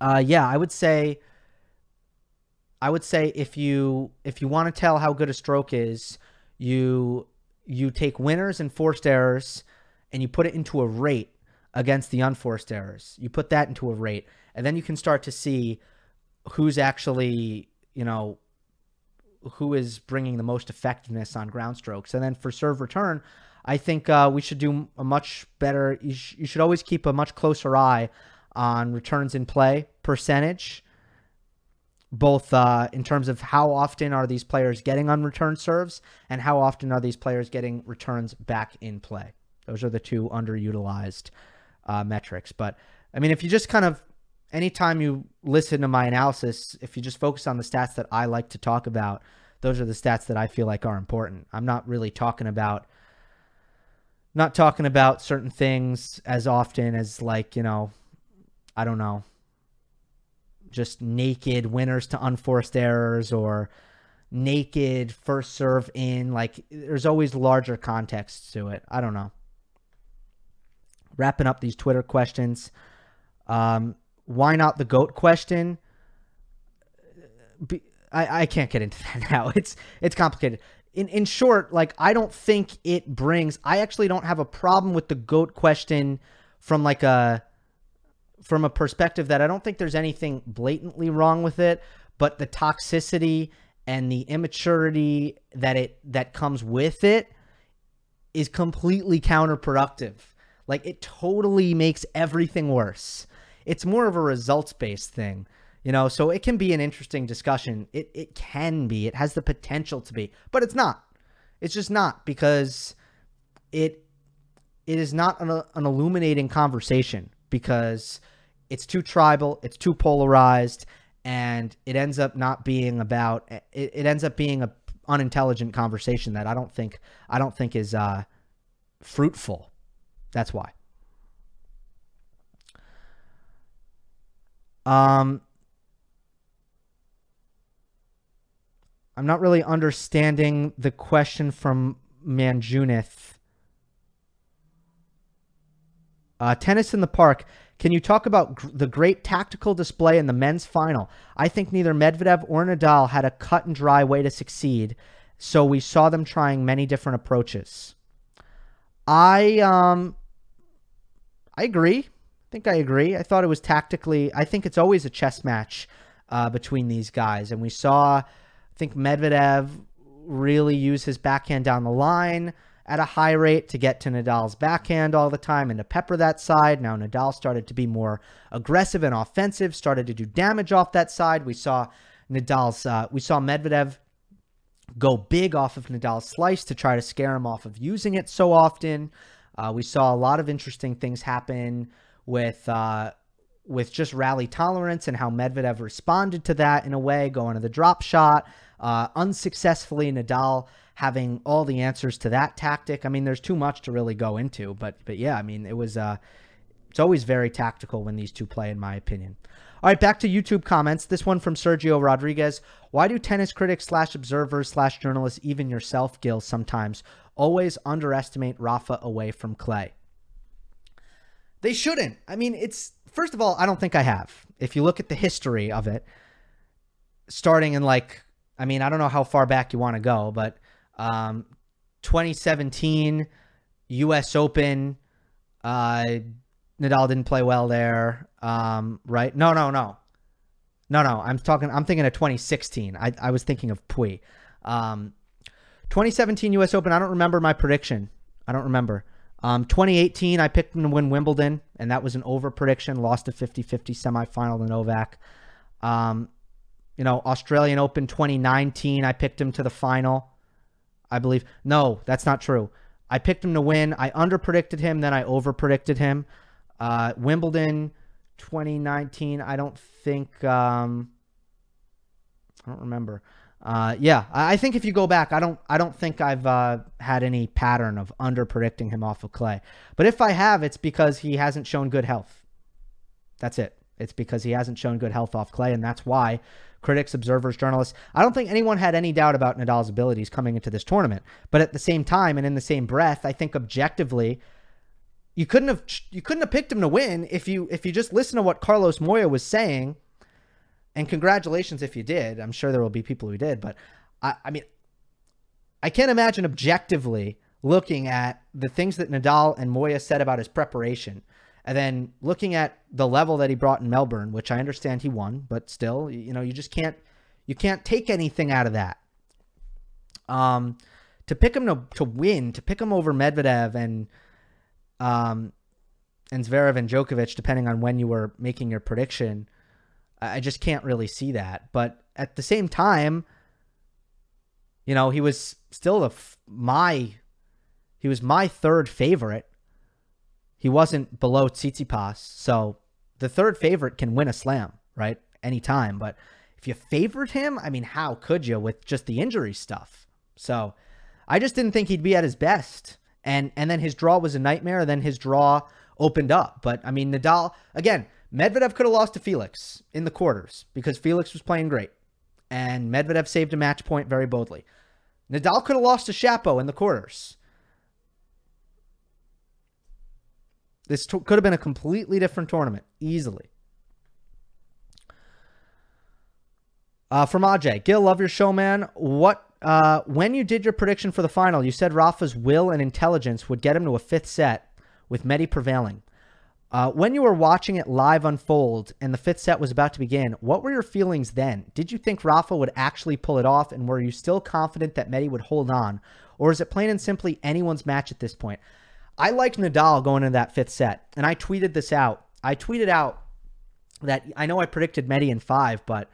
Uh, yeah, I would say. I would say if you if you want to tell how good a stroke is, you you take winners and forced errors, and you put it into a rate against the unforced errors. You put that into a rate, and then you can start to see who's actually you know who is bringing the most effectiveness on ground strokes. And then for serve return, I think uh, we should do a much better. You, sh- you should always keep a much closer eye on returns in play percentage, both uh, in terms of how often are these players getting on return serves and how often are these players getting returns back in play. Those are the two underutilized uh, metrics. But I mean, if you just kind of anytime you listen to my analysis, if you just focus on the stats that I like to talk about, those are the stats that I feel like are important. I'm not really talking about not talking about certain things as often as like, you know, I don't know, just naked winners to unforced errors or naked first serve in like there's always larger context to it. I don't know. Wrapping up these Twitter questions. Um, why not the goat question? Be, I, I can't get into (laughs) that now. It's it's complicated. In in short, like I don't think it brings. I actually don't have a problem with the goat question from like a from a perspective that I don't think there's anything blatantly wrong with it, but the toxicity and the immaturity that it that comes with it is completely counterproductive. Like it totally makes everything worse it's more of a results based thing you know? So it can be an interesting discussion. It it can be. It has the potential to be but it's not. It's just not because it it is not an, an illuminating conversation because it's too tribal it's too polarized and it ends up not being about it, it ends up being a unintelligent conversation that I don't think I don't think is uh fruitful. That's why Um, I'm not really understanding the question from Manjunith. Uh, tennis in the park. Can you talk about gr- the great tactical display in the men's final? I think neither Medvedev or Nadal had a cut and dry way to succeed, so we saw them trying many different approaches. I um I agree think I agree. I thought it was tactically. I think it's always a chess match uh, between these guys, and we saw. I think Medvedev really use his backhand down the line at a high rate to get to Nadal's backhand all the time and to pepper that side. Now Nadal started to be more aggressive and offensive, started to do damage off that side. We saw Nadal's uh, we saw Medvedev go big off of Nadal's slice to try to scare him off of using it so often. Uh, we saw a lot of interesting things happen with uh, with just rally tolerance and how Medvedev responded to that in a way, going to the drop shot. Uh, unsuccessfully, Nadal having all the answers to that tactic. I mean, there's too much to really go into, but but yeah, I mean, it was uh, it's always very tactical when these two play, in my opinion. All right, back to YouTube comments. This one from Sergio Rodriguez. Why do tennis critics slash observers slash journalists, even yourself, Gil, sometimes always underestimate Rafa away from Clay? They shouldn't. I mean, it's first of all, I don't think I have. If you look at the history of it, starting in like, I mean, I don't know how far back you want to go, but um, 2017 U.S. Open, uh, Nadal didn't play well there, um, right? No, no, no, no, no. I'm talking. I'm thinking of 2016. I, I was thinking of Pouille. Um, 2017 U.S. Open. I don't remember my prediction. I don't remember. Um, 2018, I picked him to win Wimbledon, and that was an over prediction. Lost a 50 50 semifinal to Novak. Um, you know, Australian Open 2019, I picked him to the final, I believe. No, that's not true. I picked him to win. I under predicted him, then I over predicted him. Uh, Wimbledon 2019, I don't think, um, I don't remember. Uh, yeah, I think if you go back, I don't, I don't think I've uh, had any pattern of under predicting him off of clay. But if I have, it's because he hasn't shown good health. That's it. It's because he hasn't shown good health off clay, and that's why critics, observers, journalists. I don't think anyone had any doubt about Nadal's abilities coming into this tournament. But at the same time, and in the same breath, I think objectively, you couldn't have you couldn't have picked him to win if you if you just listen to what Carlos Moya was saying and congratulations if you did. I'm sure there will be people who did, but I, I mean, I can't imagine objectively looking at the things that Nadal and Moya said about his preparation, and then looking at the level that he brought in Melbourne, which I understand he won, but still, you know, you just can't you can't take anything out of that. Um, to pick him to to win, to pick him over Medvedev and um and Zverev and Djokovic, depending on when you were making your prediction, I just can't really see that. But at the same time, you know, he was still the my he was my third favorite. He wasn't below Tsitsipas, so the third favorite can win a slam, right? Anytime. But if you favored him, I mean, how could you with just the injury stuff? So I just didn't think he'd be at his best. And and then his draw was a nightmare. Then his draw opened up. But I mean, Nadal again. Medvedev could have lost to Felix in the quarters because Felix was playing great. And Medvedev saved a match point very boldly. Nadal could have lost to Shapo in the quarters. This t- could have been a completely different tournament, easily. Uh, from Ajay, Gil, love your show, man. What uh, when you did your prediction for the final, you said Rafa's will and intelligence would get him to a fifth set, with Medi prevailing. Uh, when you were watching it live unfold and the fifth set was about to begin, what were your feelings then? Did you think Rafa would actually pull it off, and were you still confident that Medi would hold on? Or is it plain and simply anyone's match at this point? I liked Nadal going into that fifth set, and I tweeted this out. I tweeted out that I know I predicted Medi in five, but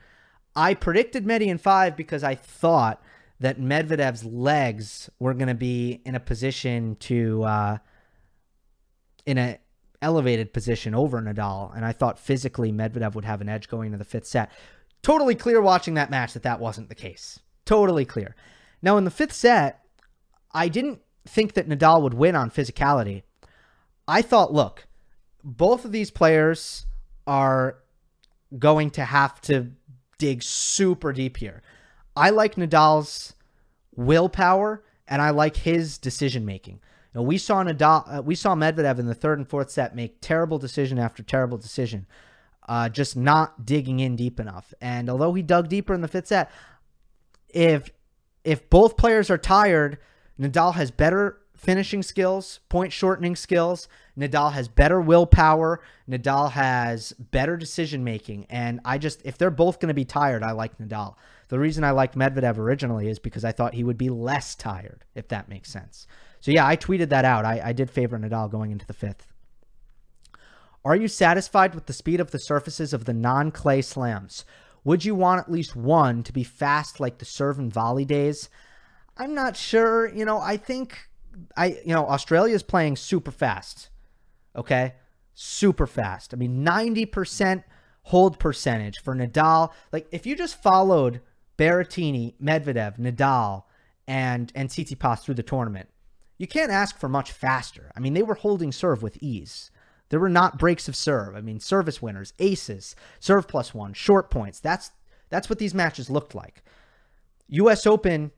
I predicted Medi in five because I thought that Medvedev's legs were going to be in a position to, uh, in a elevated position over Nadal, and I thought physically Medvedev would have an edge going into the fifth set. Totally clear watching that match that that wasn't the case. Totally clear. Now, in the fifth set, I didn't think that Nadal would win on physicality. I thought, look, both of these players are going to have to dig super deep here. I like Nadal's willpower and I like his decision making. We saw Nadal, uh, we saw Medvedev in the third and fourth set make terrible decision after terrible decision, uh, just not digging in deep enough. And although he dug deeper in the fifth set, if if both players are tired, Nadal has better finishing skills, point shortening skills. Nadal has better willpower. Nadal has better decision making. And I just, if they're both going to be tired, I like Nadal. The reason I liked Medvedev originally is because I thought he would be less tired, if that makes sense. So yeah, I tweeted that out. I, I did favor Nadal going into the fifth. Are you satisfied with the speed of the surfaces of the non clay slams? Would you want at least one to be fast like the serve and volley days? I'm not sure. You know, I think I you know Australia is playing super fast. Okay, super fast. I mean, 90% hold percentage for Nadal. Like, if you just followed Berrettini, Medvedev, Nadal, and, and Tsitsipas through the tournament, you can't ask for much faster. I mean, they were holding serve with ease. There were not breaks of serve. I mean, service winners, aces, serve plus one, short points. That's that's what these matches looked like. US Open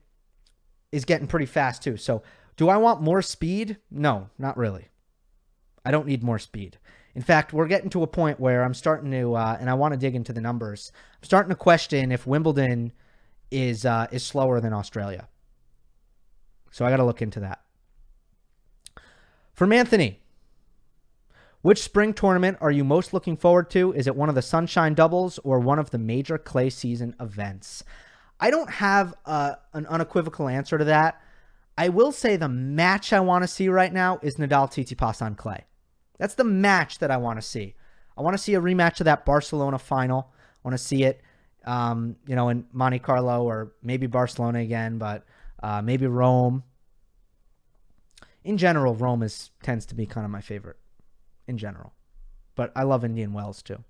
is getting pretty fast too. So, do I want more speed? No, not really. I don't need more speed. In fact, we're getting to a point where I'm starting to, uh, and I want to dig into the numbers. I'm starting to question if Wimbledon is uh, is slower than Australia. So I got to look into that. From Anthony, which spring tournament are you most looking forward to? Is it one of the Sunshine Doubles or one of the major clay season events? I don't have uh, an unequivocal answer to that. I will say the match I want to see right now is Nadal Tsitsipas on clay. That's the match that I want to see. I want to see a rematch of that Barcelona final. I want to see it, um, you know, in Monte Carlo or maybe Barcelona again, but uh, maybe Rome. In general, Rome is tends to be kind of my favorite. In general, but I love Indian Wells too.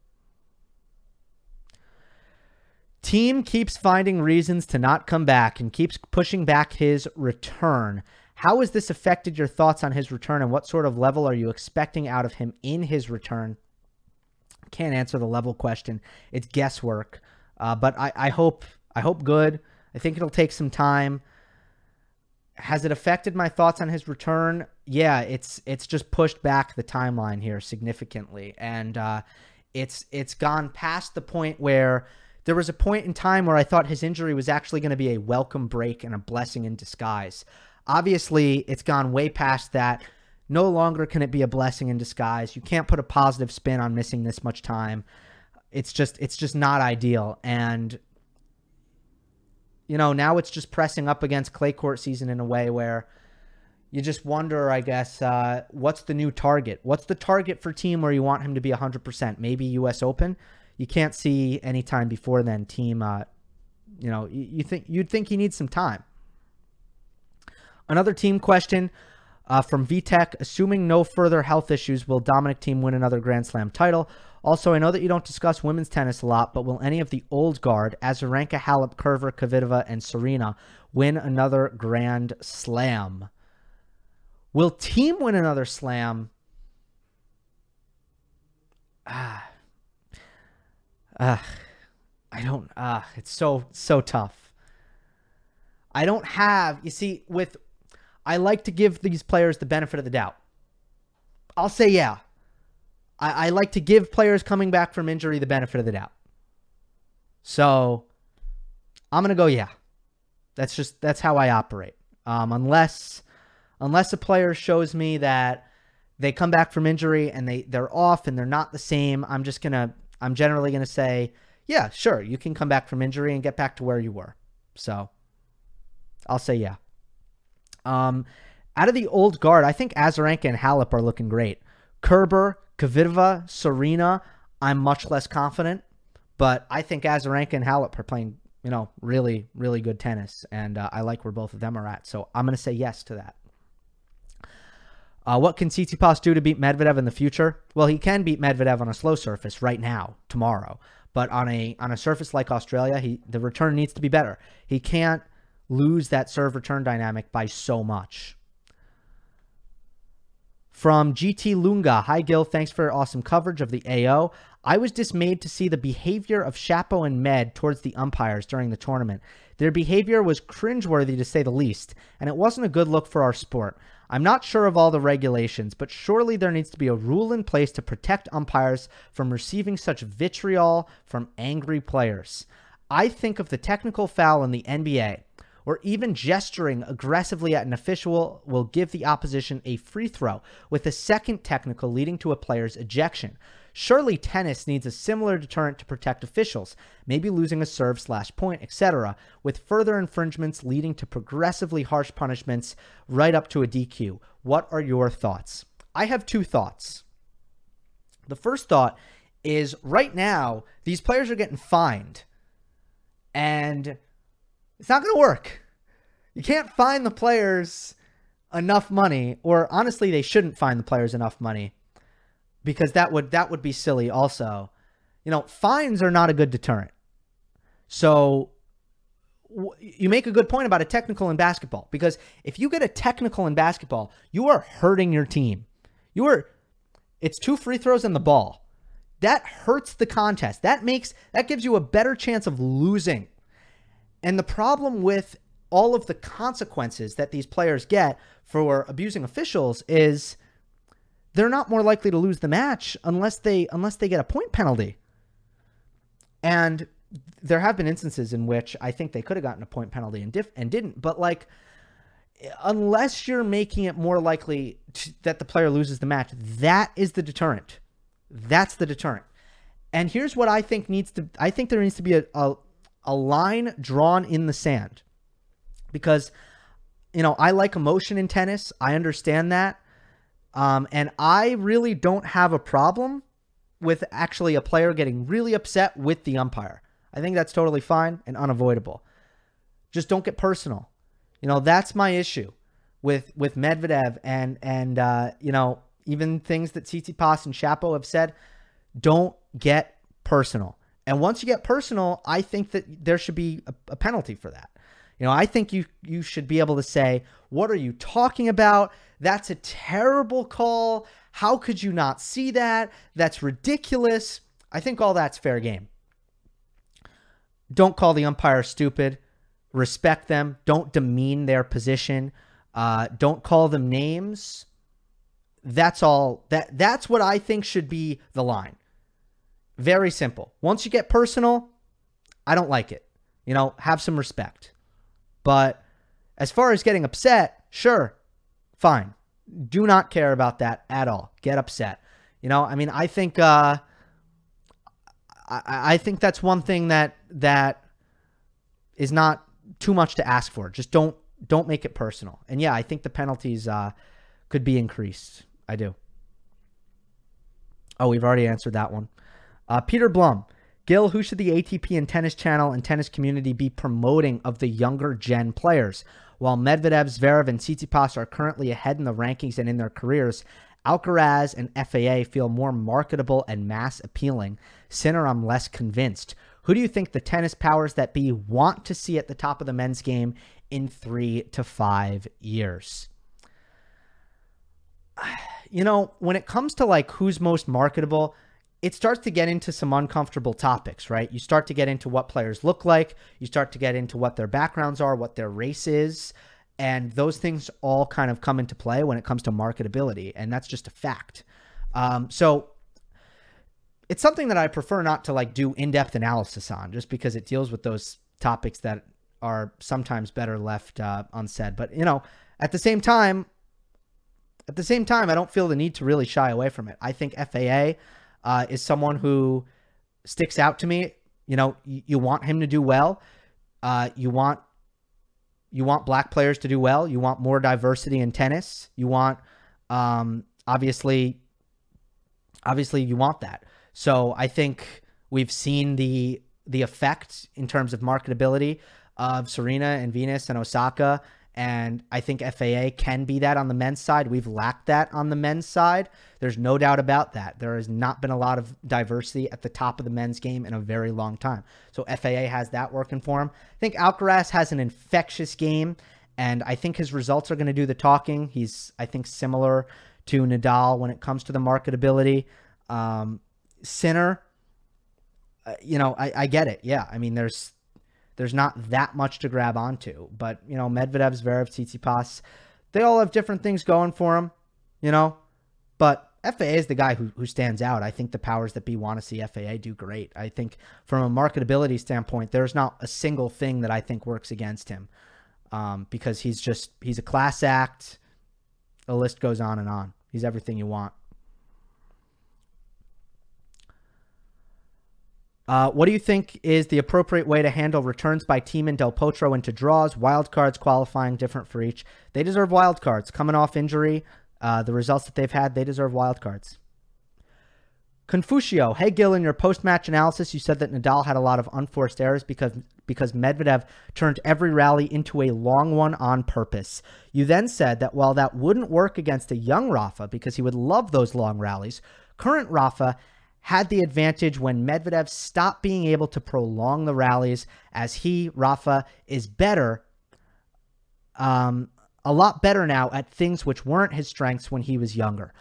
Thiem keeps finding reasons to not come back and keeps pushing back his return. How has this affected your thoughts on his return and what sort of level are you expecting out of him in his return? Can't answer the level question. It's guesswork. Uh, but I, I hope I hope good. I think it'll take some time. Has it affected my thoughts on his return? Yeah, it's it's just pushed back the timeline here significantly, and uh, it's it's gone past the point where there was a point in time where I thought his injury was actually going to be a welcome break and a blessing in disguise. Obviously, it's gone way past that. No longer can it be a blessing in disguise. You can't put a positive spin on missing this much time. It's just it's just not ideal and you know, now it's just pressing up against clay court season in a way where you just wonder, I guess, uh, what's the new target? What's the target for Thiem where you want him to be 100%? Maybe U.S. Open. You can't see any time before then. Thiem, uh, you know, you, you think you'd think he needs some time. Another Thiem question uh, from VTech. Assuming no further health issues, will Dominic Thiem win another Grand Slam title? Also, I know that you don't discuss women's tennis a lot, but will any of the old guard, Azarenka, Halep, Kerber, Kvitova, and Serena, win another Grand Slam? Will Thiem win another slam? Ah. Ah. I don't ah, it's so so tough. I don't have, you see, with I like to give these players the benefit of the doubt. I'll say yeah. I, I like to give players coming back from injury the benefit of the doubt. So I'm gonna go yeah. That's just that's how I operate. Um, unless unless a player shows me that they come back from injury and they they're off and they're not the same, I'm just gonna I'm generally gonna say yeah, sure, you can come back from injury and get back to where you were. So I'll say yeah. Um, out of the old guard, I think Azarenka and Halep are looking great. Kerber, Kvitova, Serena, I'm much less confident, but I think Azarenka and Halep are playing, you know, really, really good tennis, and uh, I like where both of them are at. So I'm going to say yes to that. Uh, what can Tsitsipas do to beat Medvedev in the future? Well, he can beat Medvedev on a slow surface right now, tomorrow. But on a on a surface like Australia, he the return needs to be better. He can't lose that serve return dynamic by so much. From GT Lunga, hi Gil, thanks for awesome coverage of the AO. I was dismayed to see the behavior of Shapo and Med towards the umpires during the tournament. Their behavior was cringeworthy to say the least, and it wasn't a good look for our sport. I'm not sure of all the regulations, but surely there needs to be a rule in place to protect umpires from receiving such vitriol from angry players. I think of the technical foul in the NBA or even gesturing aggressively at an official will give the opposition a free throw, with a second technical leading to a player's ejection. Surely tennis needs a similar deterrent to protect officials, maybe losing a serve slash point, etc., with further infringements leading to progressively harsh punishments right up to a DQ. What are your thoughts? I have two thoughts. The first thought is right now, these players are getting fined. And it's not going to work. You can't find the players enough money, or honestly, they shouldn't find the players enough money because that would that would be silly also. You know, fines are not a good deterrent. So you make a good point about a technical in basketball because if you get a technical in basketball, you are hurting your team. You are it's two free throws and the ball. That hurts the contest. That makes that gives you a better chance of losing. And the problem with all of the consequences that these players get for abusing officials is they're not more likely to lose the match unless they unless they get a point penalty. And there have been instances in which I think they could have gotten a point penalty and diff- and didn't, but like unless you're making it more likely to, that the player loses the match, that is the deterrent. That's the deterrent. And here's what I think needs to I think there needs to be a, a, a line drawn in the sand. Because you know, I like emotion in tennis. I understand that. Um, and I really don't have a problem with actually a player getting really upset with the umpire. I think that's totally fine and unavoidable. Just don't get personal. You know, that's my issue with with Medvedev and and uh, you know even things that Tsitsipas and Shapo have said. Don't get personal. And once you get personal, I think that there should be a, a penalty for that. You know, I think you you should be able to say, "What are you talking about? That's a terrible call. How could you not see that? That's ridiculous." I think all that's fair game. Don't call the umpire stupid. Respect them. Don't demean their position. Uh, don't call them names. That's all. That that's what I think should be the line. Very simple. Once you get personal, I don't like it. You know, have some respect. But as far as getting upset, sure, fine. Do not care about that at all. Get upset. You know, I mean, I think uh, I, I think that's one thing that that is not too much to ask for. Just don't don't make it personal. And yeah, I think the penalties uh, could be increased. I do. Oh, we've already answered that one. Uh, Peter Blum, Gil, who should the ATP and tennis channel and tennis community be promoting of the younger gen players? While Medvedev, Zverev, and Tsitsipas are currently ahead in the rankings and in their careers, Alcaraz and FAA feel more marketable and mass appealing. Sinner, I'm less convinced. Who do you think the tennis powers that be want to see at the top of the men's game in three to five years? (sighs) You know, when it comes to like who's most marketable, it starts to get into some uncomfortable topics, right? You start to get into what players look like, you start to get into what their backgrounds are, what their race is, and those things all kind of come into play when it comes to marketability, and that's just a fact. Um, so it's something that I prefer not to like do in-depth analysis on, just because it deals with those topics that are sometimes better left uh, unsaid. But you know, at the same time, at the same time, I don't feel the need to really shy away from it. I think FAA uh, is someone who sticks out to me. You know, you, you want him to do well. Uh, you want you want black players to do well. You want more diversity in tennis. You want um, obviously obviously you want that. So I think we've seen the the effect in terms of marketability of Serena and Venus and Osaka and I think FAA can be that on the men's side. We've lacked that on the men's side. There's no doubt about that. There has not been a lot of diversity at the top of the men's game in a very long time. So FAA has that working for him. I think Alcaraz has an infectious game, and I think his results are going to do the talking. He's, I think, similar to Nadal when it comes to the marketability. Um, Sinner, uh, you know, I, I get it. Yeah. I mean, there's there's not that much to grab onto. But, you know, Medvedev, Zverev, Tsitsipas, they all have different things going for them, you know. But FAA is the guy who, who stands out. I think the powers that be want to see FAA do great. I think from a marketability standpoint, there's not a single thing that I think works against him um, because he's just, he's a class act. The list goes on and on. He's everything you want. Uh, what do you think is the appropriate way to handle returns by Thiem in Del Potro into draws, wild cards qualifying different for each? They deserve wild cards. Coming off injury, uh, the results that they've had, they deserve wild cards. Confucio, hey Gil, in your post-match analysis, you said that Nadal had a lot of unforced errors because because Medvedev turned every rally into a long one on purpose. You then said that while that wouldn't work against a young Rafa because he would love those long rallies, Current Rafa had the advantage when Medvedev stopped being able to prolong the rallies, as he, Rafa, is better, um, a lot better now at things which weren't his strengths when he was younger.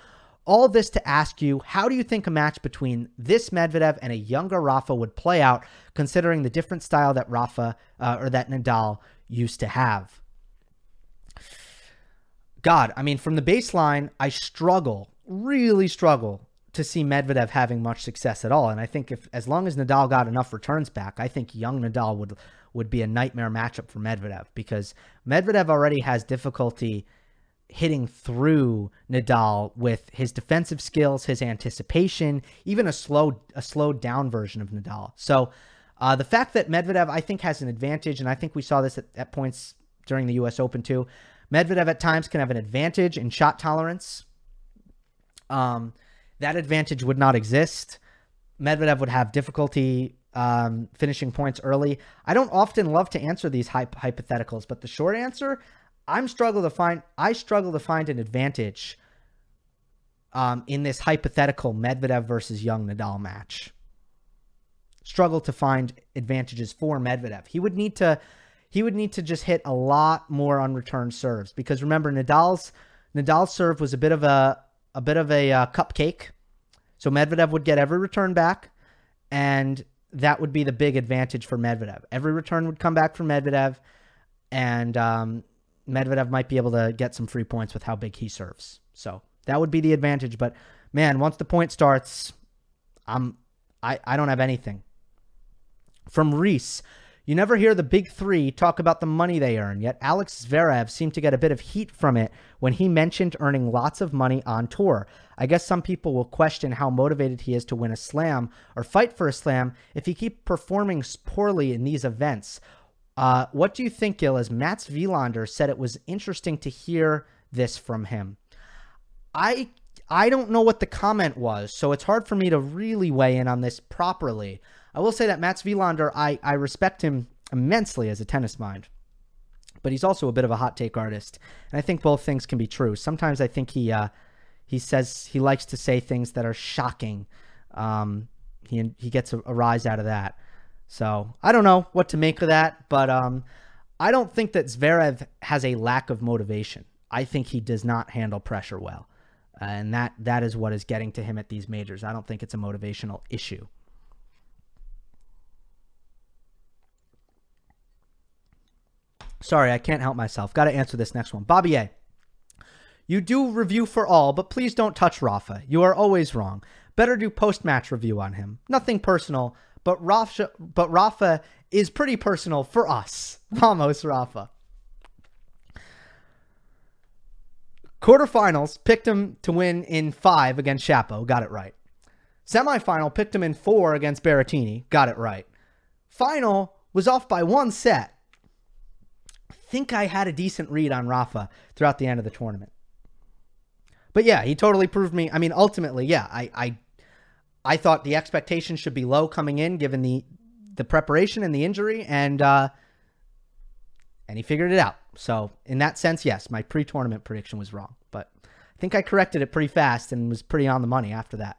All this to ask you, how do you think a match between this Medvedev and a younger Rafa would play out, considering the different style that Rafa uh, or that Nadal used to have? God, I mean, from the baseline, I struggle, really struggle to see Medvedev having much success at all. And I think if as long as Nadal got enough returns back, I think young Nadal would would be a nightmare matchup for Medvedev because Medvedev already has difficulty hitting through Nadal with his defensive skills, his anticipation, even a slow a slowed down version of Nadal. So uh, the fact that Medvedev I think has an advantage, and I think we saw this at, at points during the U.S. Open too. Medvedev at times can have an advantage in shot tolerance. Um, that advantage would not exist. Medvedev would have difficulty um, finishing points early. I don't often love to answer these hypotheticals, but the short answer, I'm struggle to find. I struggle to find an advantage um, in this hypothetical Medvedev versus Young Nadal match. Struggle to find advantages for Medvedev. He would need to. He would need to just hit a lot more unreturned serves because remember Nadal's Nadal's serve was a bit of a a bit of a uh, cupcake. So Medvedev would get every return back, and that would be the big advantage for Medvedev. Every return would come back for Medvedev, and um, Medvedev might be able to get some free points with how big he serves. So that would be the advantage. But man, once the point starts, I'm I, I don't have anything. From Reese, you never hear the big three talk about the money they earn, yet Alex Zverev seemed to get a bit of heat from it when he mentioned earning lots of money on tour. I guess some people will question how motivated he is to win a slam or fight for a slam if he keeps performing poorly in these events. Uh, what do you think, Gil? As Mats Wilander said, it was interesting to hear this from him. I I don't know what the comment was, so it's hard for me to really weigh in on this properly. I will say that Mats Wilander, I, I respect him immensely as a tennis mind, but he's also a bit of a hot take artist, and I think both things can be true. Sometimes I think he uh, he says he likes to say things that are shocking. Um, he he gets a, a, rise out of that. So I don't know what to make of that, but um, I don't think that Zverev has a lack of motivation. I think he does not handle pressure well, uh, and that that is what is getting to him at these majors. I don't think it's a motivational issue. Sorry, I can't help myself. Got to answer this next one. Bobby A. You do review for all, but please don't touch Rafa. You are always wrong. Better do post match review on him. Nothing personal, but Rafa, but Rafa is pretty personal for us. (laughs) Vamos, Rafa. Quarterfinals picked him to win in five against Shapo. Got it right. Semifinal picked him in four against Berrettini. Got it right. Final was off by one set think I had a decent read on Rafa throughout the end of the tournament. But yeah, he totally proved me. I mean, ultimately, yeah, I I I thought the expectation should be low coming in given the the preparation and the injury and uh and he figured it out. So, in that sense, yes, my pre-tournament prediction was wrong, but I think I corrected it pretty fast and was pretty on the money after that.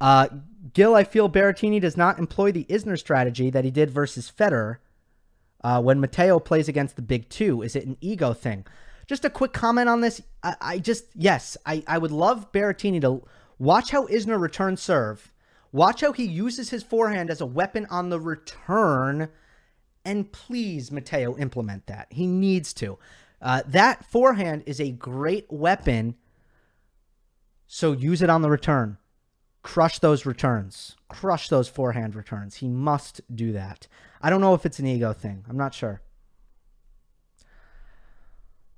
Uh, Gil, I feel Berrettini does not employ the Isner strategy that he did versus Federer uh, when Matteo plays against the big two? Is it an ego thing? Just a quick comment on this. I, I just, yes, I, I would love Berrettini to watch how Isner returns serve. Watch how he uses his forehand as a weapon on the return. And please, Matteo, implement that. He needs to. Uh, that forehand is a great weapon. So use it on the return. Crush those returns. Crush those forehand returns. He must do that. I don't know if it's an ego thing. I'm not sure.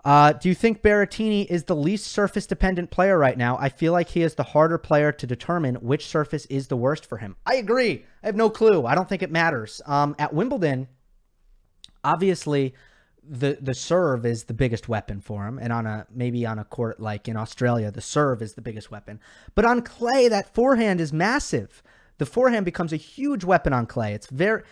Uh, do you think Berrettini is the least surface dependent player right now? I feel like he is the harder player to determine which surface is the worst for him. I agree. I have no clue. I don't think it matters. Um, at Wimbledon, obviously, the the serve is the biggest weapon for him, and on a maybe on a court like in Australia, the serve is the biggest weapon. But on clay, that forehand is massive. The forehand becomes a huge weapon on clay. It's very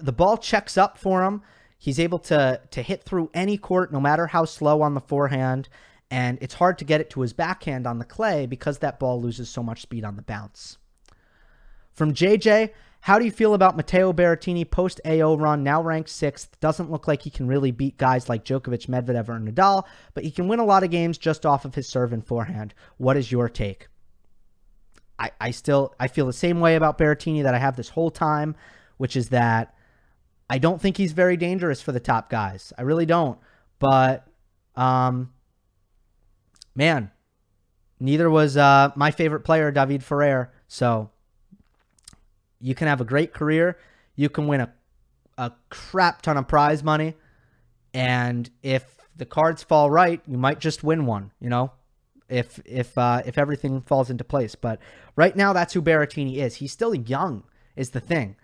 the ball checks up for him. He's able to to hit through any court, no matter how slow on the forehand. and it's hard to get it to his backhand on the clay because that ball loses so much speed on the bounce. From JJ, how do you feel about Matteo Berrettini post AO run, now ranked sixth? Doesn't look like he can really beat guys like Djokovic, Medvedev, or Nadal, but he can win a lot of games just off of his serve and forehand. What is your take? I, I still I feel the same way about Berrettini that I have this whole time, which is that I don't think he's very dangerous for the top guys. I really don't. But um man, neither was uh, my favorite player, David Ferrer. So you can have a great career. You can win a, a crap ton of prize money. And if the cards fall right, you might just win one, you know, if if uh, if everything falls into place. But right now, that's who Berrettini is. He's still young, is the thing.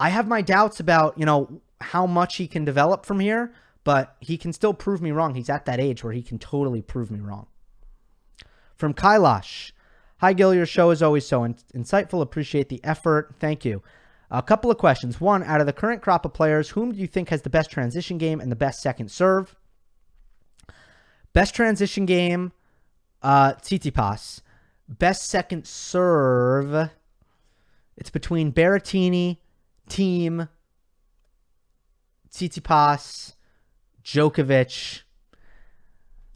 I have my doubts about you know how much he can develop from here, but he can still prove me wrong. He's at that age where he can totally prove me wrong. From Kailash, hi Gil, your show is always so in- insightful. Appreciate the effort. Thank you. A couple of questions. One, out of the current crop of players, whom do you think has the best transition game and the best second serve? Best transition game, uh, Tsitsipas. Best second serve, it's between Berrettini, Thiem, Tsitsipas, Djokovic.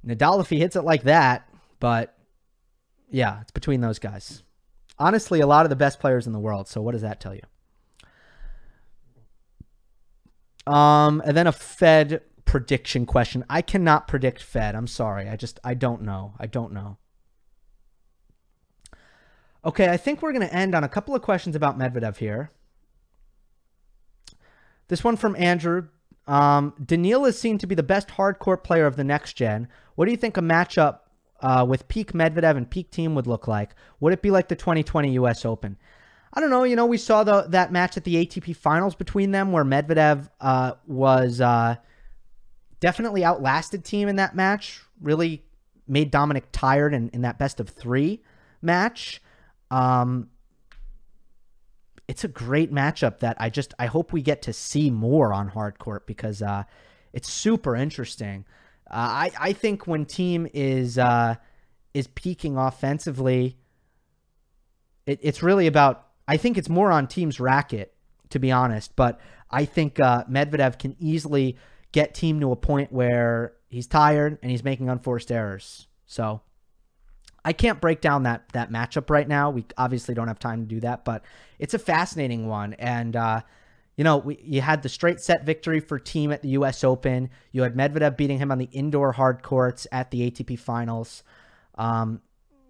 Nadal, if he hits it like that, but yeah, it's between those guys. Honestly, a lot of the best players in the world. So what does that tell you? Um, and then a Fed prediction question. I cannot predict Fed. I'm sorry. I just I don't know. I don't know. Okay, I think we're going to end on a couple of questions about Medvedev here. This one from Andrew. Um, Daniil is seen to be the best hard court player of the next gen. What do you think a matchup uh, with peak Medvedev and peak Thiem would look like? Would it be like the 2020 U.S. Open? I don't know. You know, we saw the that match at the ATP Finals between them, where Medvedev uh, was uh, definitely outlasted Thiem in that match. Really made Dominic tired in, in that best of three match. Um, it's a great matchup that I just I hope we get to see more on hard court because uh, it's super interesting. Uh, I I think when Thiem is uh, is peaking offensively, it, it's really about. I think it's more on Thiem's racket to be honest, but I think uh, Medvedev can easily get Thiem to a point where he's tired and he's making unforced errors. So I can't break down that that matchup right now. We obviously don't have time to do that, but it's a fascinating one. And uh, you know, we, you had the straight set victory for Thiem at the U.S. Open. You had Medvedev beating him on the indoor hard courts at the ATP Finals. Um,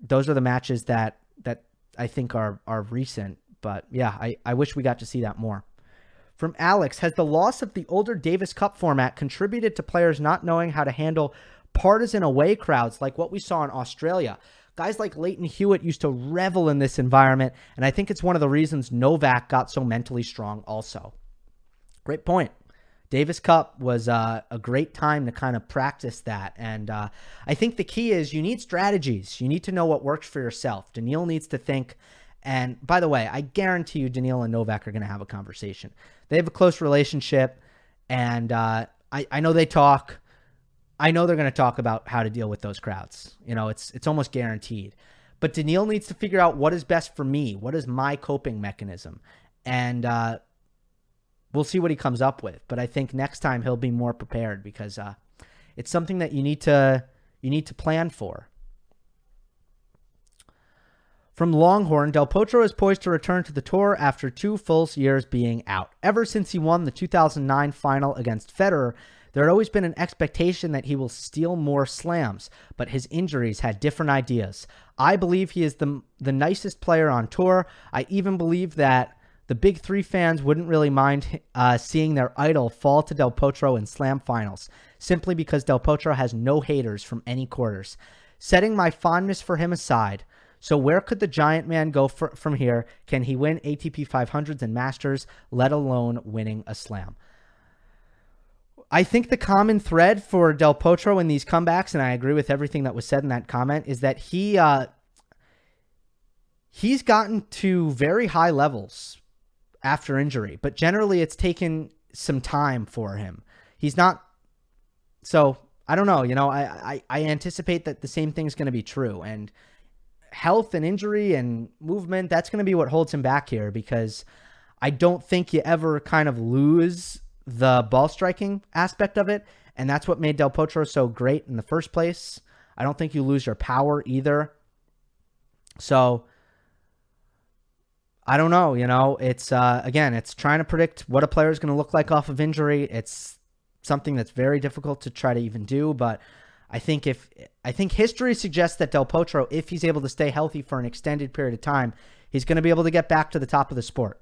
those are the matches that that I think are are recent. But yeah, I, I wish we got to see that more. From Alex, has the loss of the older Davis Cup format contributed to players not knowing how to handle partisan away crowds like what we saw in Australia? Guys like Lleyton Hewitt used to revel in this environment, and I think it's one of the reasons Novak got so mentally strong, also. Great point. Davis Cup was uh, a great time to kind of practice that. And uh, I think the key is you need strategies. You need to know what works for yourself. Daniil needs to think. And by the way, I guarantee you, Daniil and Novak are going to have a conversation. They have a close relationship, and uh, I, I know they talk. I know they're going to talk about how to deal with those crowds. You know, it's it's almost guaranteed. But Daniil needs to figure out what is best for me. What is my coping mechanism? And uh, we'll see what he comes up with. But I think next time he'll be more prepared because uh, it's something that you need to you need to plan for. From Longhorn, Del Potro is poised to return to the tour after two full years being out. Ever since he won the 2009 final against Federer, there had always been an expectation that he will steal more slams, but his injuries had different ideas. I believe he is the, the nicest player on tour. I even believe that the big three fans wouldn't really mind uh, seeing their idol fall to Del Potro in slam finals, simply because Del Potro has no haters from any quarters. Setting my fondness for him aside, so where could the giant man go for, from here? Can he win ATP 500s and Masters, let alone winning a slam? I think the common thread for Del Potro in these comebacks, and I agree with everything that was said in that comment, is that he uh, he's gotten to very high levels after injury, but generally it's taken some time for him. He's not so I don't know. You know, I, I, I anticipate that the same thing's going to be true. And health and injury and movement, that's going to be what holds him back here because I don't think you ever kind of lose the ball striking aspect of it. And that's what made Del Potro so great in the first place. I don't think you lose your power either. So I don't know. You know, it's uh, again, it's trying to predict what a player is going to look like off of injury. It's something that's very difficult to try to even do, but I think if I think history suggests that Del Potro, if he's able to stay healthy for an extended period of time, he's going to be able to get back to the top of the sport.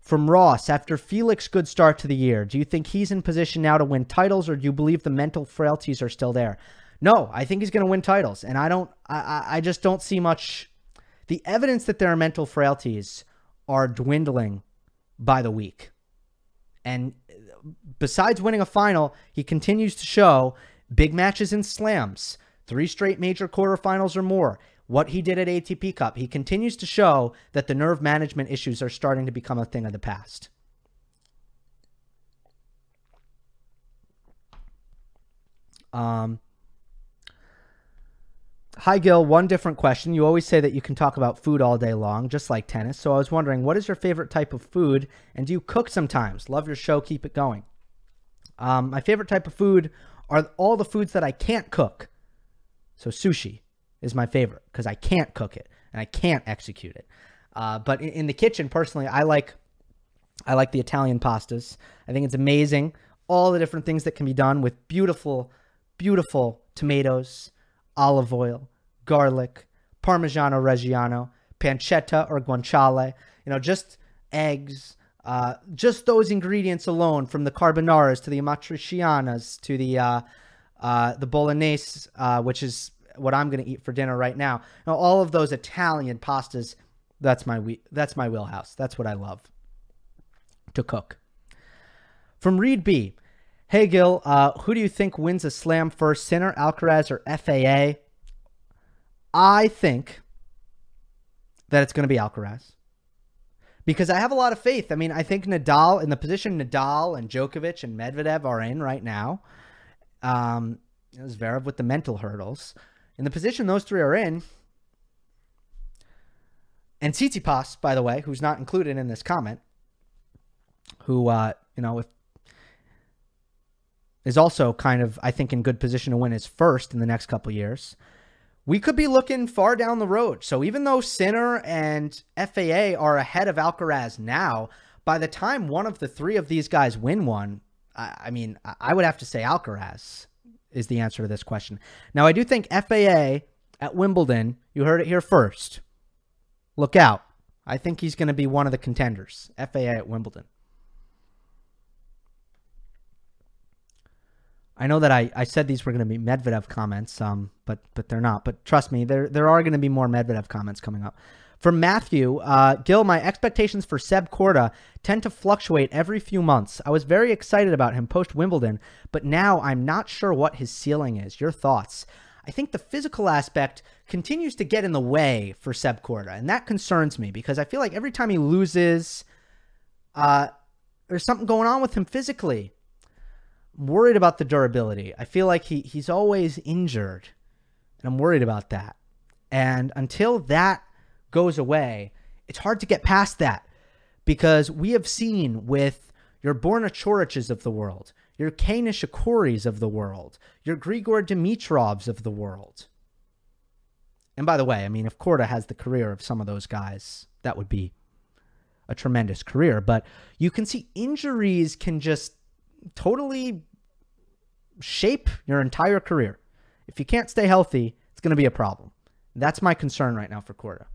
From Ross, after Felix' good start to the year, do you think he's in position now to win titles, or do you believe the mental frailties are still there? No, I think he's going to win titles, and I don't. I, I just don't see much. The evidence that there are mental frailties are dwindling by the week. And besides winning a final, he continues to show big matches in slams, three straight major quarterfinals or more. What he did at ATP Cup, he continues to show that the nerve management issues are starting to become a thing of the past. Um, Hi, Gil. One different question. You always say that you can talk about food all day long, just like tennis. So I was wondering, what is your favorite type of food, and do you cook sometimes? Love your show. Keep it going. Um, my favorite type of food are all the foods that I can't cook. So sushi is my favorite because I can't cook it and I can't execute it. Uh, but in, in the kitchen, personally, I like I like the Italian pastas. I think it's amazing all the different things that can be done with beautiful, beautiful tomatoes olive oil, garlic, Parmigiano Reggiano, pancetta or guanciale, you know, just eggs, uh, just those ingredients alone, from the carbonaras to the amatricianas to the uh, uh, the bolognese, uh, which is what I'm going to eat for dinner right now. now. All of those Italian pastas, that's my we- that's my wheelhouse. That's what I love to cook. From Reed B. Hey, Gil, uh, who do you think wins a slam first, Sinner, Alcaraz, or FAA? I think that it's going to be Alcaraz because I have a lot of faith. I mean, I think Nadal, in the position Nadal and Djokovic and Medvedev are in right now, um, Zverev with the mental hurdles, in the position those three are in, and Tsitsipas, by the way, who's not included in this comment, who, uh, you know, if is also kind of, I think, in good position to win his first in the next couple years. We could be looking far down the road. So even though Sinner and FAA are ahead of Alcaraz now, by the time one of the three of these guys win one, I, I mean, I would have to say Alcaraz is the answer to this question. Now, I do think FAA at Wimbledon, you heard it here first. Look out. I think he's going to be one of the contenders. FAA at Wimbledon. I know that I, I said these were going to be Medvedev comments, um, but but they're not. But trust me, there there are going to be more Medvedev comments coming up. From Matthew, uh, Gil, my expectations for Seb Korda tend to fluctuate every few months. I was very excited about him post Wimbledon, but now I'm not sure what his ceiling is. Your thoughts? I think the physical aspect continues to get in the way for Seb Korda, and that concerns me because I feel like every time he loses, uh, there's something going on with him physically worried about the durability. I feel like he he's always injured, and I'm worried about that. And until that goes away, it's hard to get past that because we have seen with your Borna Corics of the world, your Kei Nishikoris of the world, your Grigor Dimitrovs of the world. And by the way, I mean, if Korda has the career of some of those guys, that would be a tremendous career. But you can see injuries can just totally shape your entire career. If you can't stay healthy, it's going to be a problem. That's my concern right now for Korda.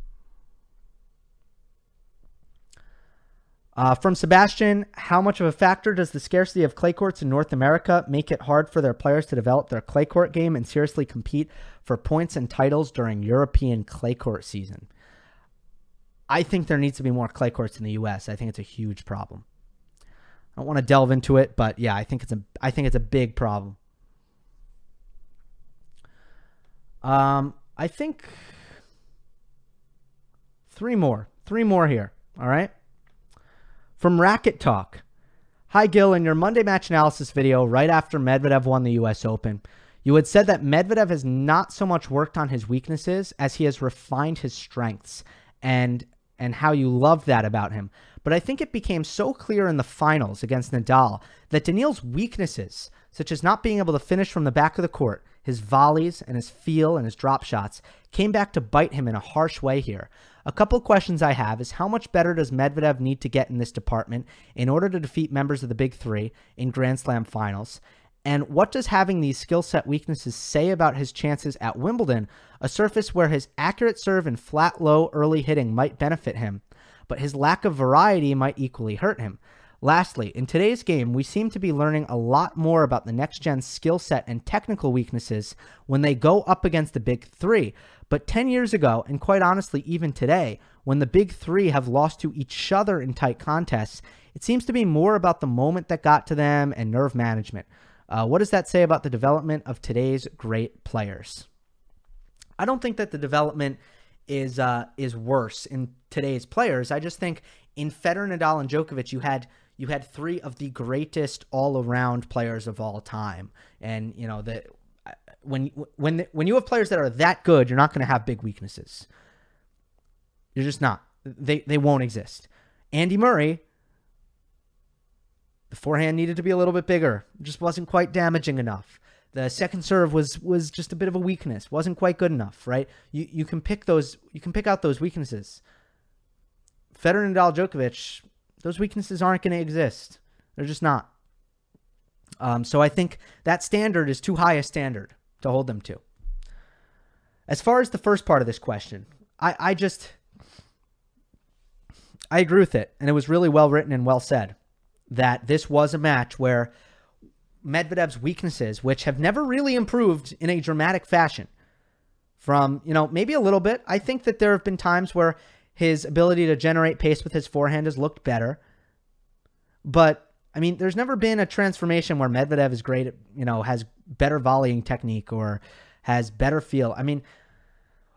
Uh, from Sebastian, how much of a factor does the scarcity of clay courts in North America make it hard for their players to develop their clay court game and seriously compete for points and titles during European clay court season? I think there needs to be more clay courts in the U.S. I think it's a huge problem. I don't want to delve into it, but yeah, I think it's a I think it's a big problem. Um, I think three more, three more here. All right. From Racket Talk, Hi, Gil. In your Monday match analysis video, right after Medvedev won the U.S. Open, you had said that Medvedev has not so much worked on his weaknesses as he has refined his strengths, and and how you love that about him. But I think it became so clear in the finals against Nadal that Daniil's weaknesses, such as not being able to finish from the back of the court, his volleys and his feel and his drop shots, came back to bite him in a harsh way here. A couple questions I have is how much better does Medvedev need to get in this department in order to defeat members of the Big Three in Grand Slam finals? And what does having these skill set weaknesses say about his chances at Wimbledon, a surface where his accurate serve and flat low early hitting might benefit him, but his lack of variety might equally hurt him? Lastly, in today's game, we seem to be learning a lot more about the next gen's skill set and technical weaknesses when they go up against the big three. But 10 years ago, and quite honestly, even today, when the big three have lost to each other in tight contests, it seems to be more about the moment that got to them and nerve management. Uh, what does that say about the development of today's great players? I don't think that the development is uh, is worse in today's players. I just think in Federer, Nadal, and Djokovic, you had you had three of the greatest all around players of all time, and you know that when when when you have players that are that good, you're not going to have big weaknesses. You're just not. They they won't exist. Andy Murray the forehand needed to be a little bit bigger. Just wasn't quite damaging enough. The second serve was was just a bit of a weakness. wasn't quite good enough, right? You you can pick those you can pick out those weaknesses. Federer and Nadal Djokovic, those weaknesses aren't going to exist. They're just not. Um, so I think that standard is too high a standard to hold them to. As far as the first part of this question, I, I just I agree with it, and it was really well written and well said that this was a match where Medvedev's weaknesses, which have never really improved in a dramatic fashion, from, you know, maybe a little bit. I think that there have been times where his ability to generate pace with his forehand has looked better. But, I mean, there's never been a transformation where Medvedev is great, you know, has better volleying technique or has better feel. I mean,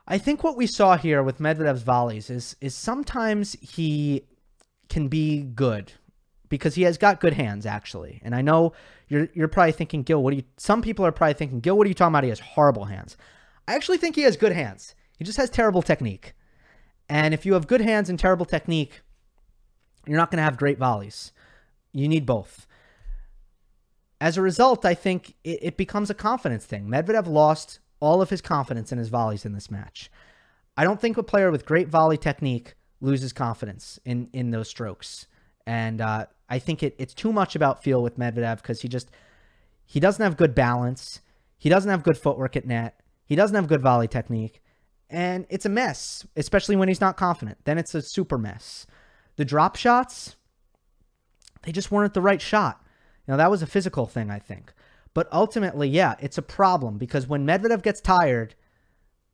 I think what we saw here with Medvedev's volleys is is sometimes he can be good because he has got good hands actually. And I know you're you're probably thinking, Gil, what do you? Some people are probably thinking, Gil, what are you talking about? He has horrible hands. I actually think he has good hands. He just has terrible technique. And if you have good hands and terrible technique, you're not going to have great volleys. You need both. As a result, I think it, it becomes a confidence thing. Medvedev lost all of his confidence in his volleys in this match. I don't think a player with great volley technique loses confidence in in those strokes. And uh, I think it, it's too much about feel with Medvedev because he just he doesn't have good balance. He doesn't have good footwork at net. He doesn't have good volley technique. And it's a mess, especially when he's not confident. Then it's a super mess. The drop shots, they just weren't the right shot. You know, that was a physical thing, I think. But ultimately, yeah, it's a problem because when Medvedev gets tired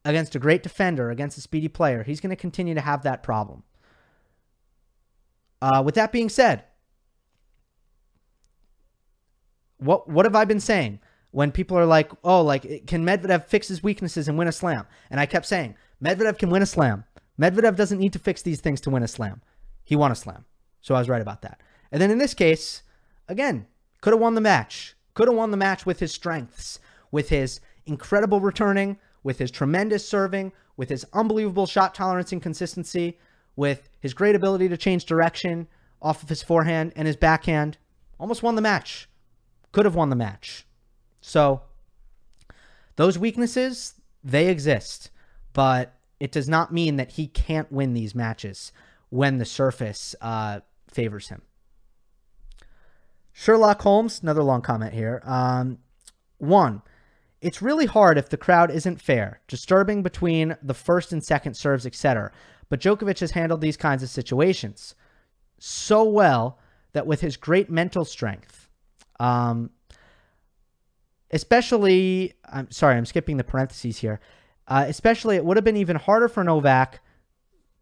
against a great defender, against a speedy player, he's going to continue to have that problem. Uh, with that being said, what what have I been saying when people are like, "Oh, like can Medvedev fix his weaknesses and win a slam?" And I kept saying, "Medvedev can win a slam. Medvedev doesn't need to fix these things to win a slam. He won a slam." So I was right about that. And then in this case, again, could have won the match. Could have won the match with his strengths, with his incredible returning, with his tremendous serving, with his unbelievable shot tolerance and consistency, with his great ability to change direction off of his forehand and his backhand. Almost won the match. Could have won the match. So, those weaknesses, they exist, but it does not mean that he can't win these matches when the surface uh, favors him. Sherlock Holmes, another long comment here. Um, one, it's really hard if the crowd isn't fair, disturbing between the first and second serves, etc. But Djokovic has handled these kinds of situations so well that with his great mental strength, um, especially, I'm sorry, I'm skipping the parentheses here. Uh, especially, it would have been even harder for Novak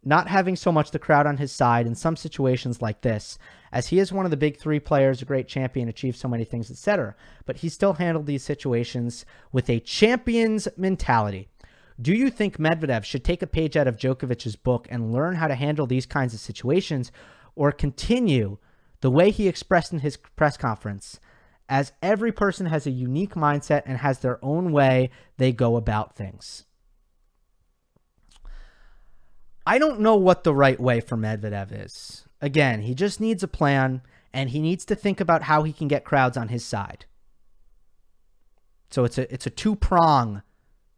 not having so much the crowd on his side in some situations like this, as he is one of the big three players, a great champion, achieved so many things, etc. But he still handled these situations with a champion's mentality. Do you think Medvedev should take a page out of Djokovic's book and learn how to handle these kinds of situations or continue the way he expressed in his press conference, as every person has a unique mindset and has their own way they go about things. I don't know what the right way for Medvedev is. Again, he just needs a plan and he needs to think about how he can get crowds on his side. So it's a it's a two-prong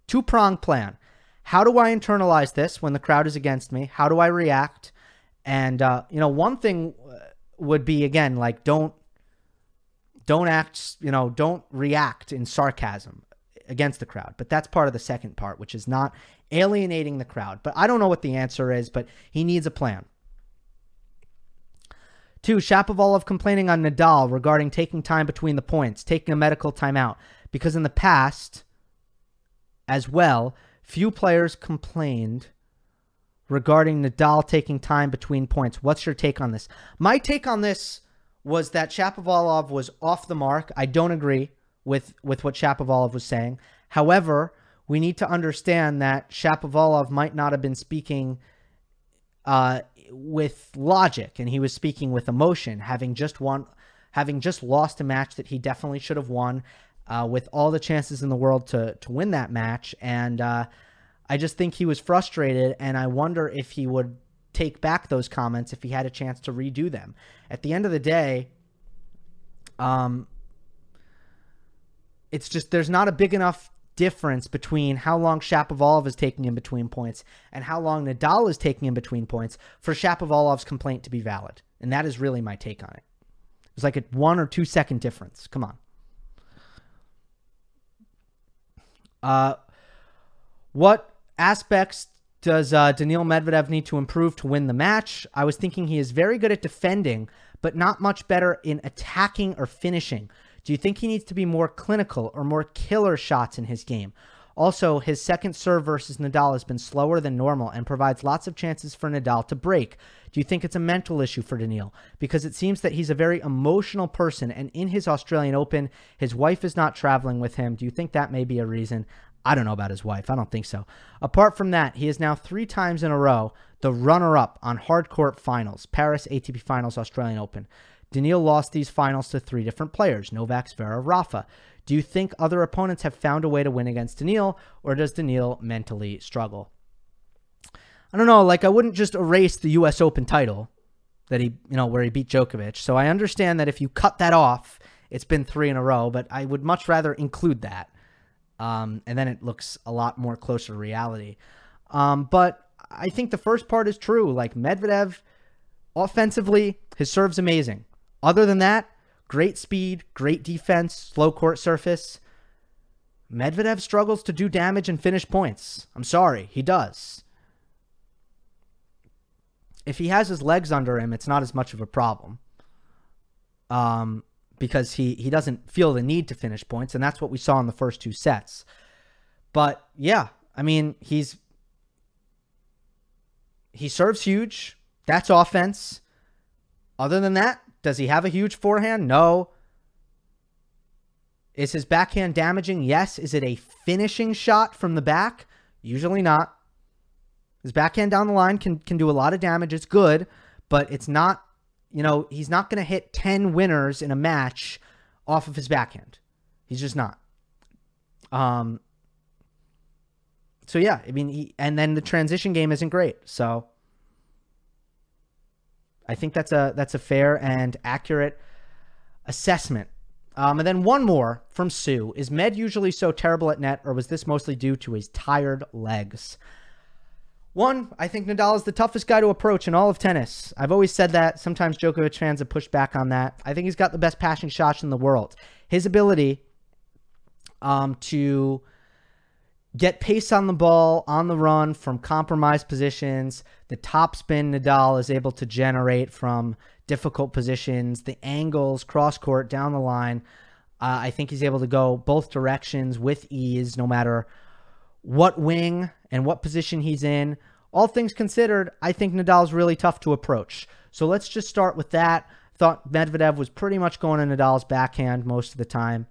two-prong plan. How do I internalize this when the crowd is against me? How do I react? And uh, you know, one thing would be again like don't don't act, you know, don't react in sarcasm against the crowd. But that's part of the second part, which is not alienating the crowd. But I don't know what the answer is, but he needs a plan. Two, Shapovalov complaining on Nadal regarding taking time between the points, taking a medical timeout. Because in the past, as well, few players complained regarding Nadal taking time between points. What's your take on this? My take on this was that Shapovalov was off the mark. I don't agree with with what Shapovalov was saying. However, we need to understand that Shapovalov might not have been speaking uh, with logic, and he was speaking with emotion, having just won, having just lost a match that he definitely should have won, uh, with all the chances in the world to to win that match, and. Uh, I just think he was frustrated, and I wonder if he would take back those comments if he had a chance to redo them. At the end of the day, um, it's just there's not a big enough difference between how long Shapovalov is taking in between points and how long Nadal is taking in between points for Shapovalov's complaint to be valid. And that is really my take on it. It's like a one or two second difference. Come on. Uh, what aspects does uh, Daniil Medvedev need to improve to win the match? I was thinking he is very good at defending, but not much better in attacking or finishing. Do you think he needs to be more clinical or more killer shots in his game? Also, his second serve versus Nadal has been slower than normal and provides lots of chances for Nadal to break. Do you think it's a mental issue for Daniil? Because it seems that he's a very emotional person, and in his Australian Open, his wife is not traveling with him. Do you think that may be a reason? I don't know about his wife. I don't think so. Apart from that, he is now three times in a row the runner up on hard court finals Paris ATP Finals, Australian Open. Daniil lost these finals to three different players Novak, Zverev, Rafa. Do you think other opponents have found a way to win against Daniil, or does Daniil mentally struggle? I don't know. Like, I wouldn't just erase the U.S. Open title that he, you know, where he beat Djokovic. So I understand that if you cut that off, it's been three in a row, but I would much rather include that. Um, and then it looks a lot more closer to reality. Um, but I think the first part is true. Like Medvedev, offensively, his serve's amazing. Other than that, great speed, great defense, slow court surface. Medvedev struggles to do damage and finish points. I'm sorry, he does. If he has his legs under him, it's not as much of a problem. Um, because he he doesn't feel the need to finish points, and that's what we saw in the first two sets. But yeah, I mean he's he serves huge. That's offense. Other than that, does he have a huge forehand? No. Is his backhand damaging? Yes. Is it a finishing shot from the back? Usually not. His backhand down the line can can do a lot of damage. It's good, but it's not you know, he's not going to hit 10 winners in a match off of his backhand. He's just not. Um, so yeah, I mean, he, and then the transition game isn't great. So I think that's a that's a fair and accurate assessment. Um, and then one more from Sue: Is Med usually so terrible at net, or was this mostly due to his tired legs? One, I think Nadal is the toughest guy to approach in all of tennis. I've always said that. Sometimes Djokovic fans have pushed back on that. I think he's got the best passing shots in the world. His ability um, to get pace on the ball, on the run from compromised positions, the top spin Nadal is able to generate from difficult positions, the angles, cross court, down the line. Uh, I think he's able to go both directions with ease, no matter what wing and what position he's in. All things considered, I think Nadal's really tough to approach. So let's just start with that. Thought Medvedev was pretty much going to Nadal's backhand most of the time.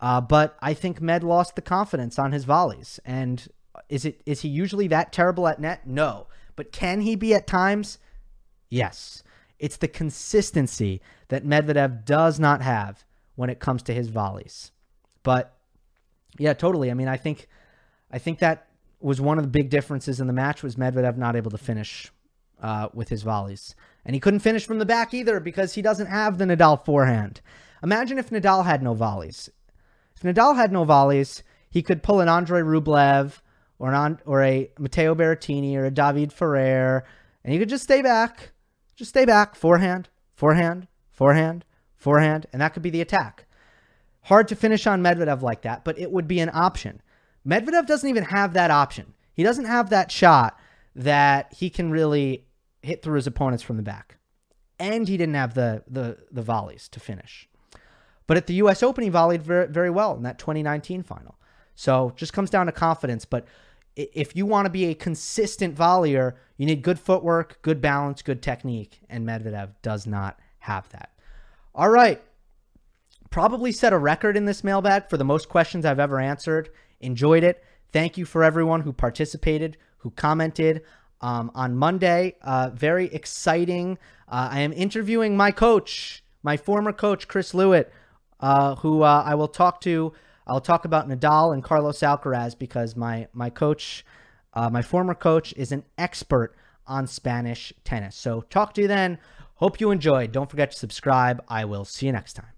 Uh, but I think Med lost the confidence on his volleys. And is it is he usually that terrible at net? No. But can he be at times? Yes. It's the consistency that Medvedev does not have when it comes to his volleys. But yeah, totally. I mean, I think I think that was one of the big differences in the match was Medvedev not able to finish uh, with his volleys, and he couldn't finish from the back either because he doesn't have the Nadal forehand. Imagine if Nadal had no volleys. If Nadal had no volleys, he could pull an Andre Rublev or an or a Matteo Berrettini or a David Ferrer, and he could just stay back, just stay back, forehand, forehand, forehand, forehand, and that could be the attack. Hard to finish on Medvedev like that, but it would be an option. Medvedev doesn't even have that option. He doesn't have that shot that he can really hit through his opponents from the back. And he didn't have the the the volleys to finish. But at the US Open, he volleyed very, very well in that 2019 final. So just comes down to confidence. But if you want to be a consistent volleyer, you need good footwork, good balance, good technique. And Medvedev does not have that. All right. Probably set a record in this mailbag for the most questions I've ever answered. Enjoyed it. Thank you for everyone who participated, who commented. Um, on Monday, uh, very exciting. Uh, I am interviewing my coach, my former coach, Chris Lewit, uh, who uh, I will talk to. I'll talk about Nadal and Carlos Alcaraz because my my coach, uh, my former coach, is an expert on Spanish tennis. So talk to you then. Hope you enjoyed. Don't forget to subscribe. I will see you next time.